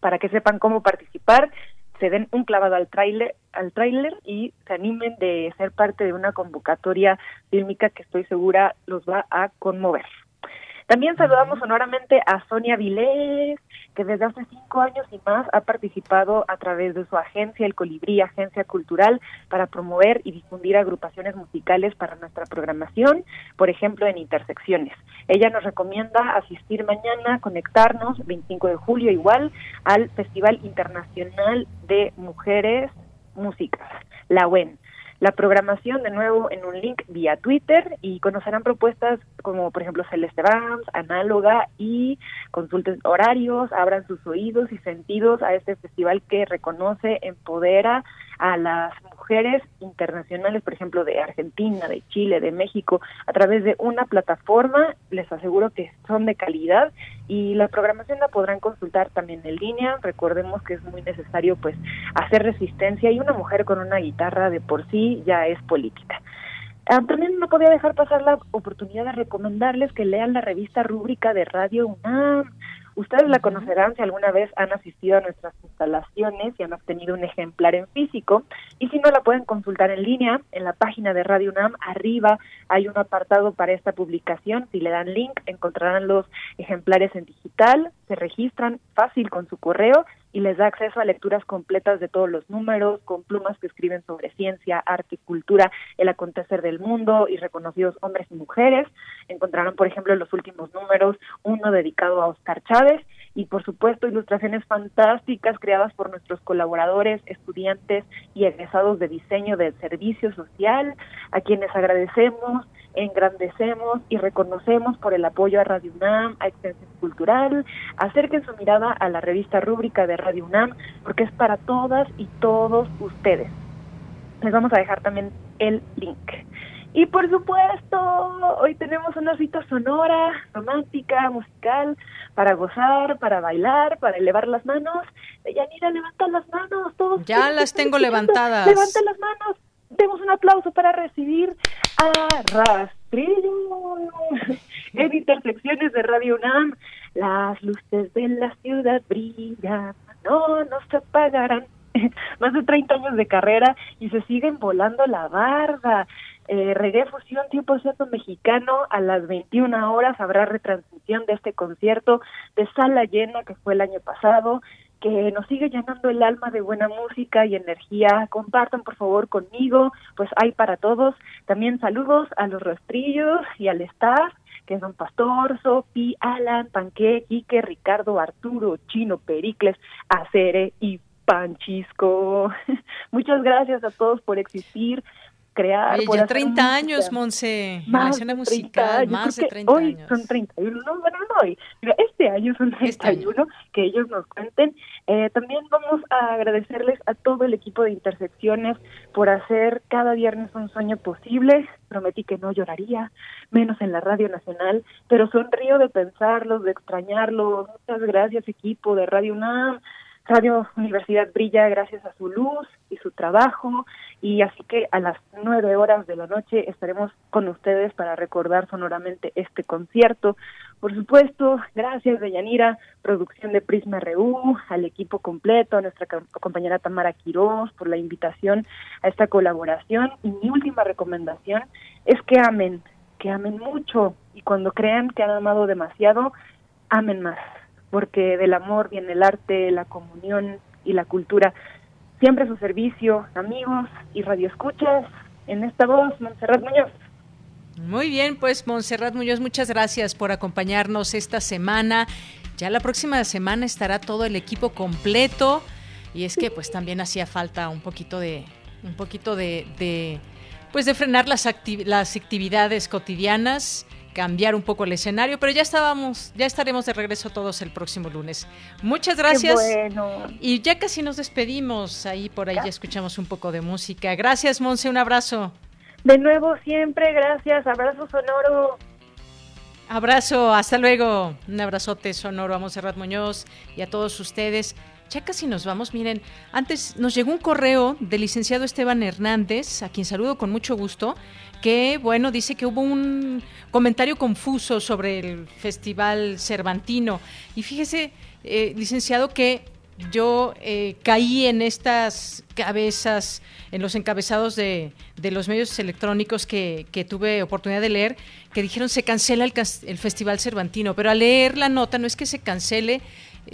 para que sepan cómo participar se den un clavado al tráiler al tráiler y se animen de ser parte de una convocatoria fílmica que estoy segura los va a conmover. También saludamos honoramente a Sonia Vilés, que desde hace cinco años y más ha participado a través de su agencia, el Colibrí, Agencia Cultural, para promover y difundir agrupaciones musicales para nuestra programación, por ejemplo, en intersecciones. Ella nos recomienda asistir mañana, conectarnos, 25 de julio igual, al Festival Internacional de Mujeres Músicas, la UEN la programación de nuevo en un link vía Twitter y conocerán propuestas como por ejemplo Celeste Vams, Análoga y consulten horarios, abran sus oídos y sentidos a este festival que reconoce, empodera a las mujeres internacionales, por ejemplo, de Argentina, de Chile, de México, a través de una plataforma. Les aseguro que son de calidad y la programación la podrán consultar también en línea. Recordemos que es muy necesario pues hacer resistencia y una mujer con una guitarra de por sí ya es política. Ah, también no podía dejar pasar la oportunidad de recomendarles que lean la revista rúbrica de Radio UNAM. Ustedes la conocerán si alguna vez han asistido a nuestras instalaciones y han obtenido un ejemplar en físico. Y si no, la pueden consultar en línea. En la página de Radio UNAM, arriba hay un apartado para esta publicación. Si le dan link, encontrarán los ejemplares en digital. Se registran fácil con su correo y les da acceso a lecturas completas de todos los números, con plumas que escriben sobre ciencia, arte, cultura, el acontecer del mundo y reconocidos hombres y mujeres. Encontrarán, por ejemplo, en los últimos números uno dedicado a Oscar Chávez y, por supuesto, ilustraciones fantásticas creadas por nuestros colaboradores, estudiantes y egresados de diseño del servicio social, a quienes agradecemos engrandecemos y reconocemos por el apoyo a Radio UNAM, a Extensión Cultural. Acerquen su mirada a la revista rúbrica de Radio UNAM porque es para todas y todos ustedes. Les vamos a dejar también el link. Y por supuesto, hoy tenemos una cita sonora, romántica, musical, para gozar, para bailar, para elevar las manos. Yanira, levanta las manos, todos.
Ya las tengo levantadas.
Levanta las manos demos un aplauso para recibir a Rastrillo [LAUGHS] en intersección estaciones de Radio UNAM. Las luces de la ciudad brillan, no, no se apagarán. [LAUGHS] Más de 30 años de carrera y se siguen volando la barda. Eh, Reggae Fusión 100% mexicano a las 21 horas habrá retransmisión de este concierto de sala llena que fue el año pasado que nos sigue llenando el alma de buena música y energía. Compartan por favor conmigo, pues hay para todos. También saludos a los rastrillos y al staff, que son Pastor, Sofi, Alan, Panque, Quique, Ricardo, Arturo, Chino, Pericles, Acere y Panchisco. [LAUGHS] Muchas gracias a todos por existir crear.
Oye, ya 30 años, Monse, de musical, más de 30
hoy son 31, no, bueno, no hoy, este año son 31, este que ellos nos cuenten. Eh, también vamos a agradecerles a todo el equipo de Intersecciones por hacer cada viernes un sueño posible. Prometí que no lloraría, menos en la Radio Nacional, pero sonrío de pensarlos, de extrañarlos. Muchas gracias, equipo de Radio UNAM. Radio Universidad brilla gracias a su luz y su trabajo. Y así que a las nueve horas de la noche estaremos con ustedes para recordar sonoramente este concierto. Por supuesto, gracias de Yanira, producción de Prisma RU, al equipo completo, a nuestra compañera Tamara Quiroz por la invitación a esta colaboración. Y mi última recomendación es que amen, que amen mucho. Y cuando crean que han amado demasiado, amen más porque del amor viene el arte, la comunión y la cultura. Siempre a su servicio, amigos y radioescuchas. En esta voz, Montserrat Muñoz.
Muy bien, pues Montserrat Muñoz, muchas gracias por acompañarnos esta semana. Ya la próxima semana estará todo el equipo completo y es que pues también hacía falta un poquito de un poquito de, de pues de frenar las, las actividades cotidianas cambiar un poco el escenario, pero ya estábamos, ya estaremos de regreso todos el próximo lunes. Muchas gracias.
bueno.
Y ya casi nos despedimos, ahí por ahí ya escuchamos un poco de música. Gracias, Monse, un abrazo.
De nuevo, siempre, gracias. Abrazo sonoro.
Abrazo, hasta luego. Un abrazote sonoro a Monserrat Muñoz y a todos ustedes. Ya casi nos vamos. Miren, antes nos llegó un correo del licenciado Esteban Hernández, a quien saludo con mucho gusto que, bueno, dice que hubo un comentario confuso sobre el Festival Cervantino. Y fíjese, eh, licenciado, que yo eh, caí en estas cabezas, en los encabezados de, de los medios electrónicos que, que, tuve oportunidad de leer, que dijeron se cancela el, el Festival Cervantino, pero al leer la nota no es que se cancele,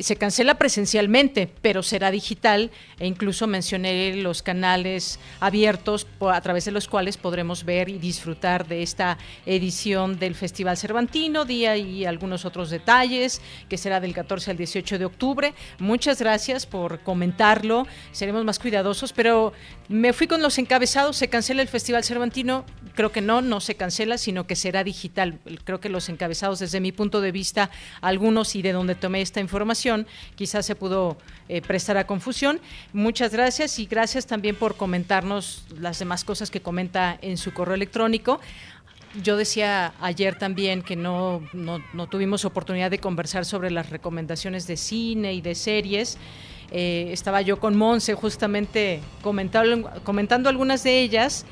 se cancela presencialmente, pero será digital e incluso mencioné los canales abiertos a través de los cuales podremos ver y disfrutar de esta edición del Festival Cervantino, día y algunos otros detalles, que será del 14 al 18 de octubre. Muchas gracias por comentarlo, seremos más cuidadosos, pero me fui con los encabezados, se cancela el Festival Cervantino, creo que no, no se cancela, sino que será digital. Creo que los encabezados desde mi punto de vista, algunos y de donde tomé esta información, quizás se pudo eh, prestar a confusión. Muchas gracias y gracias también por comentarnos las demás cosas que comenta en su correo electrónico. Yo decía ayer también que no, no, no tuvimos oportunidad de conversar sobre las recomendaciones de cine y de series. Eh, estaba yo con Monse justamente comentando, comentando algunas de ellas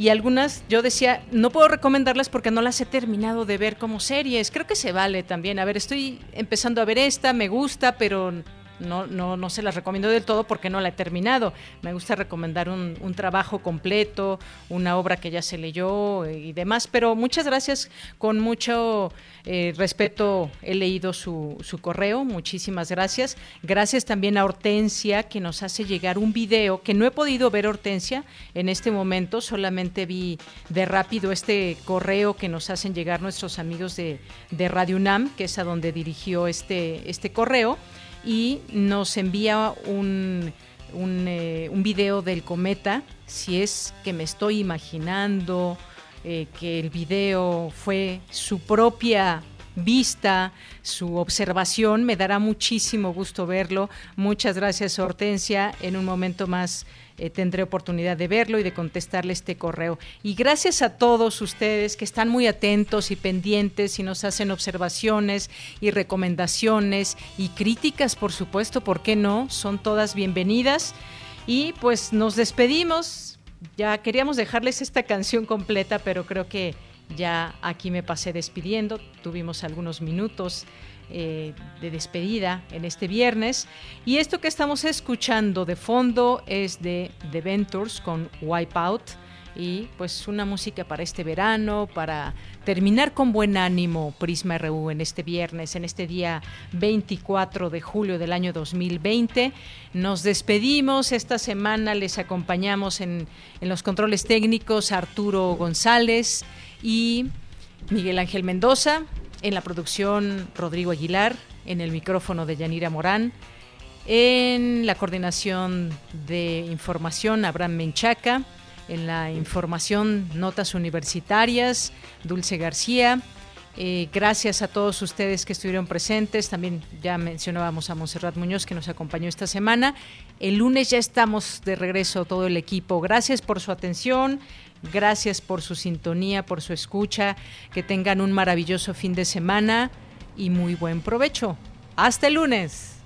y algunas yo decía, no puedo recomendarlas porque no las he terminado de ver como series. Creo que se vale también. A ver, estoy empezando a ver esta, me gusta, pero no, no, no se las recomiendo del todo porque no la he terminado. Me gusta recomendar un, trabajo completo, una obra que ya se leyó y demás, pero muchas gracias, con mucho eh, respeto he leído su, su correo, muchísimas gracias. Gracias también a Hortensia que nos hace llegar un video que no he podido ver Hortensia en este momento, solamente vi de rápido este correo que nos hacen llegar nuestros amigos de, de Radio UNAM, que es a donde dirigió este, este correo y nos envía un, un, eh, un, video del cometa, si es que me estoy imaginando eh, que el video fue su propia vista, su observación, me dará muchísimo gusto verlo. Muchas gracias Hortensia, en un momento más eh, tendré oportunidad de verlo y de contestarle este correo. Y gracias a todos ustedes que están muy atentos y pendientes y nos hacen observaciones y recomendaciones y críticas, por supuesto, ¿por qué no? Son todas bienvenidas. Y pues nos despedimos. Ya queríamos dejarles esta canción completa, pero creo que Ya aquí me pasé despidiendo, tuvimos algunos minutos eh, de despedida en este viernes. Y esto que estamos escuchando de fondo es de The Ventures con Wipeout. Y pues una música para este verano, para terminar con buen ánimo Prisma RU en este viernes, en este día 24 de julio del año 2020. Nos despedimos, esta semana les acompañamos en, en los controles técnicos Arturo González y Miguel Ángel Mendoza. En la producción, Rodrigo Aguilar. En el micrófono de Yanira Morán. En la coordinación de información, Abraham Menchaca. En la información, notas universitarias, Dulce García. Eh, gracias a todos ustedes que estuvieron presentes. También ya mencionábamos a Monserrat Muñoz que nos acompañó esta semana. El lunes ya estamos de regreso todo el equipo. Gracias por su atención. Gracias por su sintonía, por su escucha. Que tengan un maravilloso fin de semana y muy buen provecho. Hasta el lunes.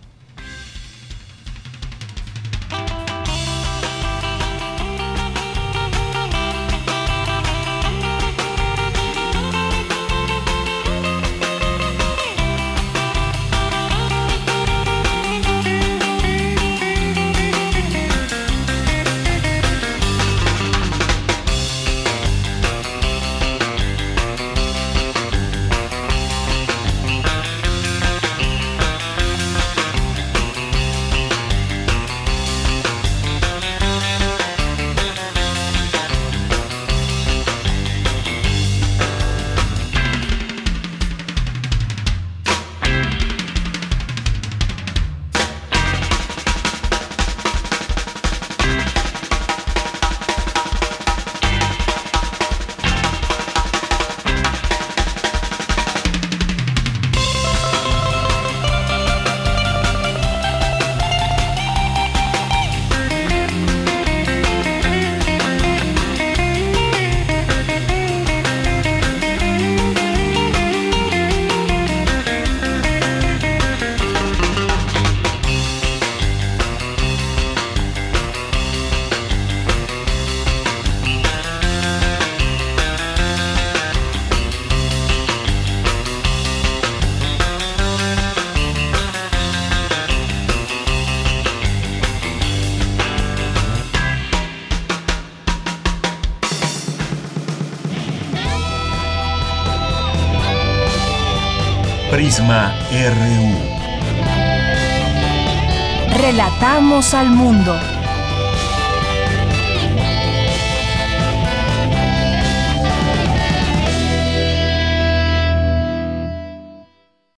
Al mundo.